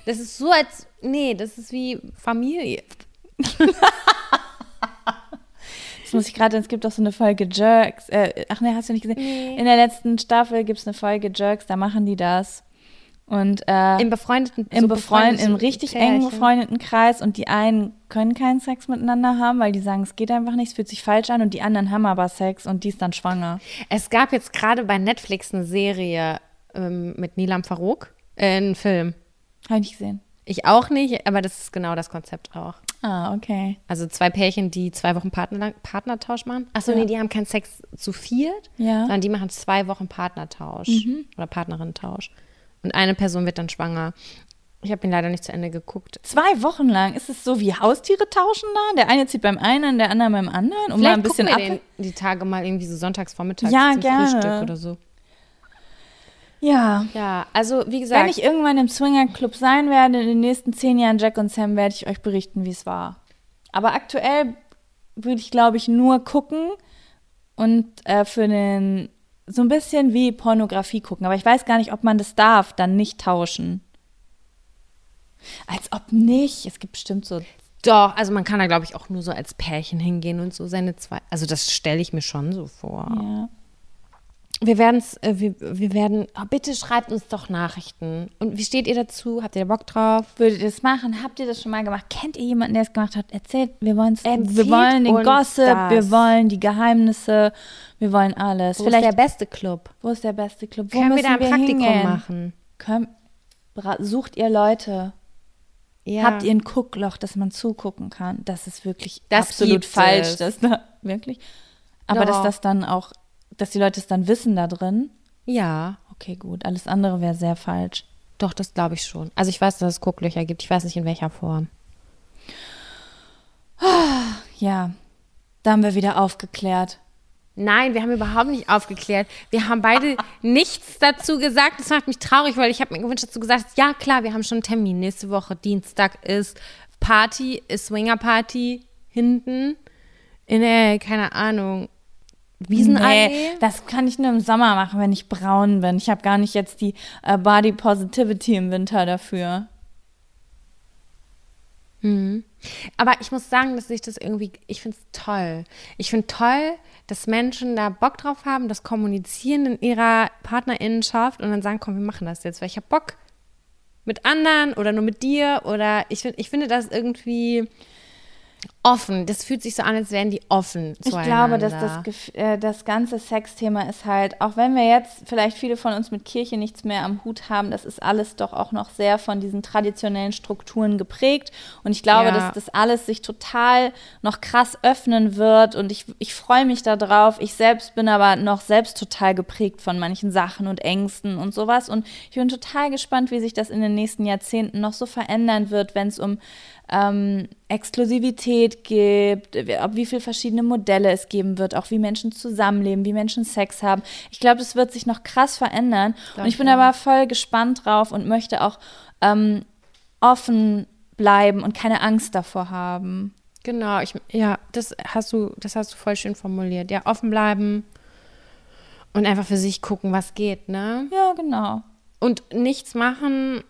Das ist so als, nee, das ist wie Familie. Das muss ich gerade, es gibt auch so eine Folge Jerks. Äh, ach nee, hast du nicht gesehen? In der letzten Staffel gibt es eine Folge Jerks, da machen die das. Und äh, Im befreundeten, im so befreund, im richtig Pärchen. engen befreundeten Kreis und die einen können keinen Sex miteinander haben, weil die sagen, es geht einfach nicht, es fühlt sich falsch an und die anderen haben aber Sex und die ist dann schwanger. Es gab jetzt gerade bei Netflix eine Serie ähm, mit Nilam Farouk, äh, einen Film. Habe ich nicht gesehen. Ich auch nicht, aber das ist genau das Konzept auch. Ah, okay. Also zwei Pärchen, die zwei Wochen Partner, Partnertausch machen. Achso, Ja. nee, die haben keinen Sex zu viert, Ja. Mhm. sondern die machen zwei Wochen Partnertausch oder Partnerinnentausch. Und eine Person wird dann schwanger. Ich habe ihn leider nicht zu Ende geguckt. Zwei Wochen lang ist es so wie Haustiere tauschen da? Der eine zieht beim einen, der andere beim anderen, um mal ein bisschen ab. den, die Tage mal irgendwie so sonntags vormittags Ja, zum gerne. Frühstück oder so. Ja. Ja, also wie gesagt, Wenn ich irgendwann im Swingerclub sein werde, in den nächsten zehn Jahren Jack und Sam, werde ich euch berichten, wie es war. Aber aktuell würde ich, glaube ich, nur gucken und äh, für den so ein bisschen wie Pornografie gucken. Aber ich weiß gar nicht, ob man das darf, dann nicht tauschen. Als ob nicht. Es gibt bestimmt so. doch, also man kann da glaube ich auch nur so als Pärchen hingehen und so seine zwei, also das stelle ich mir schon so vor. Ja. Wir werden es, äh, wir, wir werden, oh, bitte schreibt uns doch Nachrichten. Und wie steht ihr dazu? Habt ihr da Bock drauf? Würdet ihr das machen? Habt ihr das schon mal gemacht? Kennt ihr jemanden, der es gemacht hat? Erzählt, wir, wollen's, wir Erzählt wollen den Gossip, das. wir wollen die Geheimnisse, wir wollen alles. Wo Vielleicht, ist der beste Club? wo ist der beste Club? Wo Können wir da ein Praktikum hingehen? machen? Könnt, bra- sucht ihr Leute? Ja. Habt ihr ein Guckloch, dass man zugucken kann? Das ist wirklich Das absolut falsch. Das da, wirklich? Aber dass Doch. das dann auch, dass die Leute es dann wissen da drin. Ja, Okay, gut. Alles andere wäre sehr falsch. doch, das glaube ich schon. Also ich weiß, dass es Gucklöcher gibt. Ich weiß nicht in welcher Form. Ja, da haben wir wieder aufgeklärt. Nein, wir haben überhaupt nicht aufgeklärt. Wir haben beide nichts dazu gesagt. Das macht mich traurig, weil ich habe mir gewünscht, dass du gesagt hast, ja klar, wir haben schon einen Termin. Nächste Woche Dienstag ist Party, ist Swinger Party hinten in der, keine Ahnung, Wiesenallee. Nee, das kann ich nur im Sommer machen, wenn ich braun bin. Ich habe gar nicht jetzt die äh, Body Positivity im Winter dafür. Aber ich muss sagen, dass ich das irgendwie, ich finde es toll. Ich finde toll, dass Menschen da Bock drauf haben, das kommunizieren in ihrer Partnerinnenschaft und dann sagen, komm, wir machen das jetzt, weil ich habe Bock mit anderen oder nur mit dir oder ich, find, ich finde das irgendwie offen. Das fühlt sich so an, als wären die offen Ich glaube, dass das, äh, das ganze Sexthema ist halt, auch wenn wir jetzt vielleicht viele von uns mit Kirche nichts mehr am Hut haben, das ist alles doch auch noch sehr von diesen traditionellen Strukturen geprägt. Und ich glaube, Ja. dass das alles sich total noch krass öffnen wird. Und ich, ich freue mich darauf. Ich selbst bin aber noch selbst total geprägt von manchen Sachen und Ängsten und sowas. Und ich bin total gespannt, wie sich das in den nächsten Jahrzehnten noch so verändern wird, wenn es um ähm, Exklusivität Sexualität gibt, ob wie viele verschiedene Modelle es geben wird, auch wie Menschen zusammenleben, wie Menschen Sex haben. Ich glaube, das wird sich noch krass verändern. und ich bin aber voll gespannt drauf und möchte auch ähm, offen bleiben und keine Angst davor haben. Genau, ich, ja, das hast du, das hast du voll schön formuliert. Ja, offen bleiben und einfach für sich gucken, was geht, ne? Ja, genau. Und nichts machen,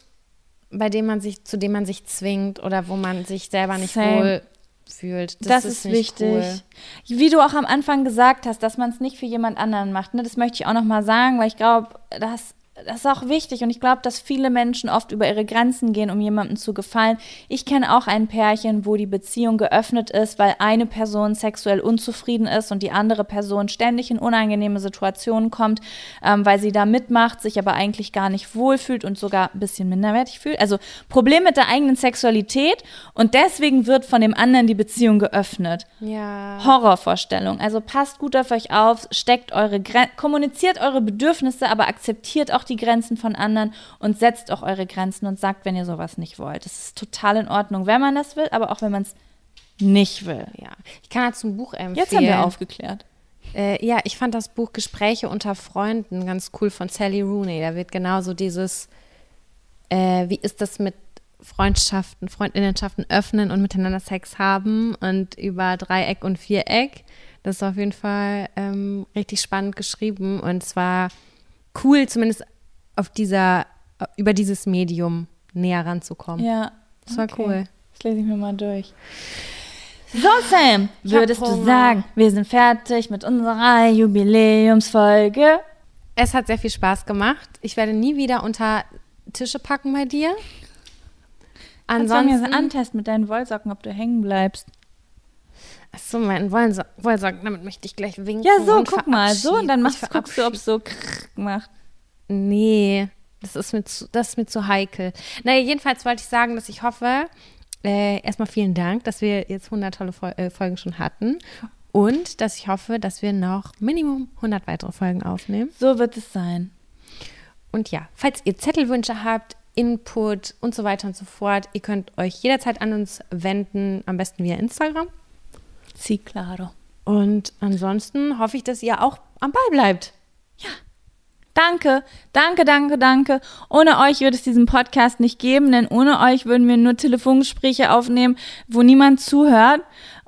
bei dem man sich, zu dem man sich zwingt oder wo man sich selber nicht Same. wohl fühlt. Das, ist, nicht wichtig. Cool. Wie du auch am Anfang gesagt hast, dass man es nicht für jemand anderen macht. Ne? Das möchte ich auch noch mal sagen, weil ich glaube, das, das ist auch wichtig und ich glaube, dass viele Menschen oft über ihre Grenzen gehen, um jemandem zu gefallen. Ich kenne auch ein Pärchen, wo die Beziehung geöffnet ist, weil eine Person sexuell unzufrieden ist und die andere Person ständig in unangenehme Situationen kommt, ähm, weil sie da mitmacht, sich aber eigentlich gar nicht wohlfühlt und sogar ein bisschen minderwertig fühlt. Also Problem mit der eigenen Sexualität und deswegen wird von dem anderen die Beziehung geöffnet. Ja. Horrorvorstellung. Also passt gut auf euch auf, steckt eure Gren kommuniziert eure Bedürfnisse, aber akzeptiert auch die Grenzen von anderen und setzt auch eure Grenzen und sagt, wenn ihr sowas nicht wollt. Das ist total in Ordnung, wenn man das will, aber auch wenn man es nicht will. ja. Ich kann dazu ein Buch empfehlen. Jetzt haben wir aufgeklärt. Äh, ja, ich fand das Buch Gespräche unter Freunden ganz cool von Sally Rooney. Da wird genauso dieses, äh, wie ist das mit Freundschaften, Freundinnenschaften öffnen und miteinander Sex haben und über Dreieck und Viereck. Das ist auf jeden Fall ähm, richtig spannend geschrieben und es war cool, zumindest auf dieser, über dieses Medium näher ranzukommen. Ja. Das war cool. Das lese ich mir mal durch. So, Sam, würdest du sagen, wir sind fertig mit unserer Jubiläumsfolge? Es hat sehr viel Spaß gemacht. Ich werde nie wieder unter Tische packen bei dir. Kannst du mir Ansonsten, so antesten mit deinen Wollsocken, ob du hängen bleibst? Achso, mein Wollso Wollsocken, damit möchte ich gleich winken. Ja, so, und guck mal. So, und dann machst, guckst du, ob es so macht. Nee, das ist mir zu, das ist mir zu heikel. Naja, jedenfalls wollte ich sagen, dass ich hoffe, äh, erstmal vielen Dank, dass wir jetzt 100 tolle Fol äh, Folgen schon hatten. Und dass ich hoffe, dass wir noch Minimum 100 weitere Folgen aufnehmen. So wird es sein. Und ja, falls ihr Zettelwünsche habt, Input und so weiter und so fort, ihr könnt euch jederzeit an uns wenden, am besten via Instagram. Sí, claro. Und ansonsten hoffe ich, dass ihr auch am Ball bleibt. Danke, danke, danke, danke. Ohne euch würde es diesen Podcast nicht geben, denn ohne euch würden wir nur Telefongespräche aufnehmen, wo niemand zuhört.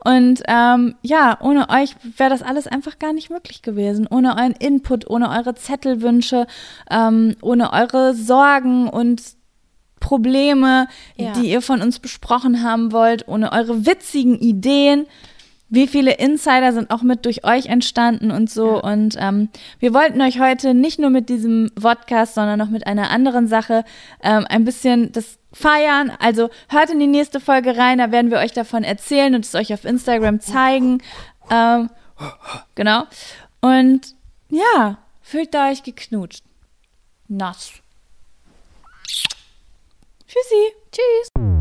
Und ähm, ja, ohne euch wäre das alles einfach gar nicht möglich gewesen. Ohne euren Input, ohne eure Zettelwünsche, ähm, ohne eure Sorgen und Probleme, Ja. die ihr von uns besprochen haben wollt, ohne eure witzigen Ideen. Wie viele Insider sind auch mit durch euch entstanden und so. Und ähm, wir wollten euch heute nicht nur mit diesem Podcast, sondern noch mit einer anderen Sache ähm, ein bisschen das feiern. Also hört in die nächste Folge rein, da werden wir euch davon erzählen und es euch auf Instagram zeigen. Ähm, genau. Und ja, fühlt da euch geknutscht. Nass. Tschüssi. Tschüss.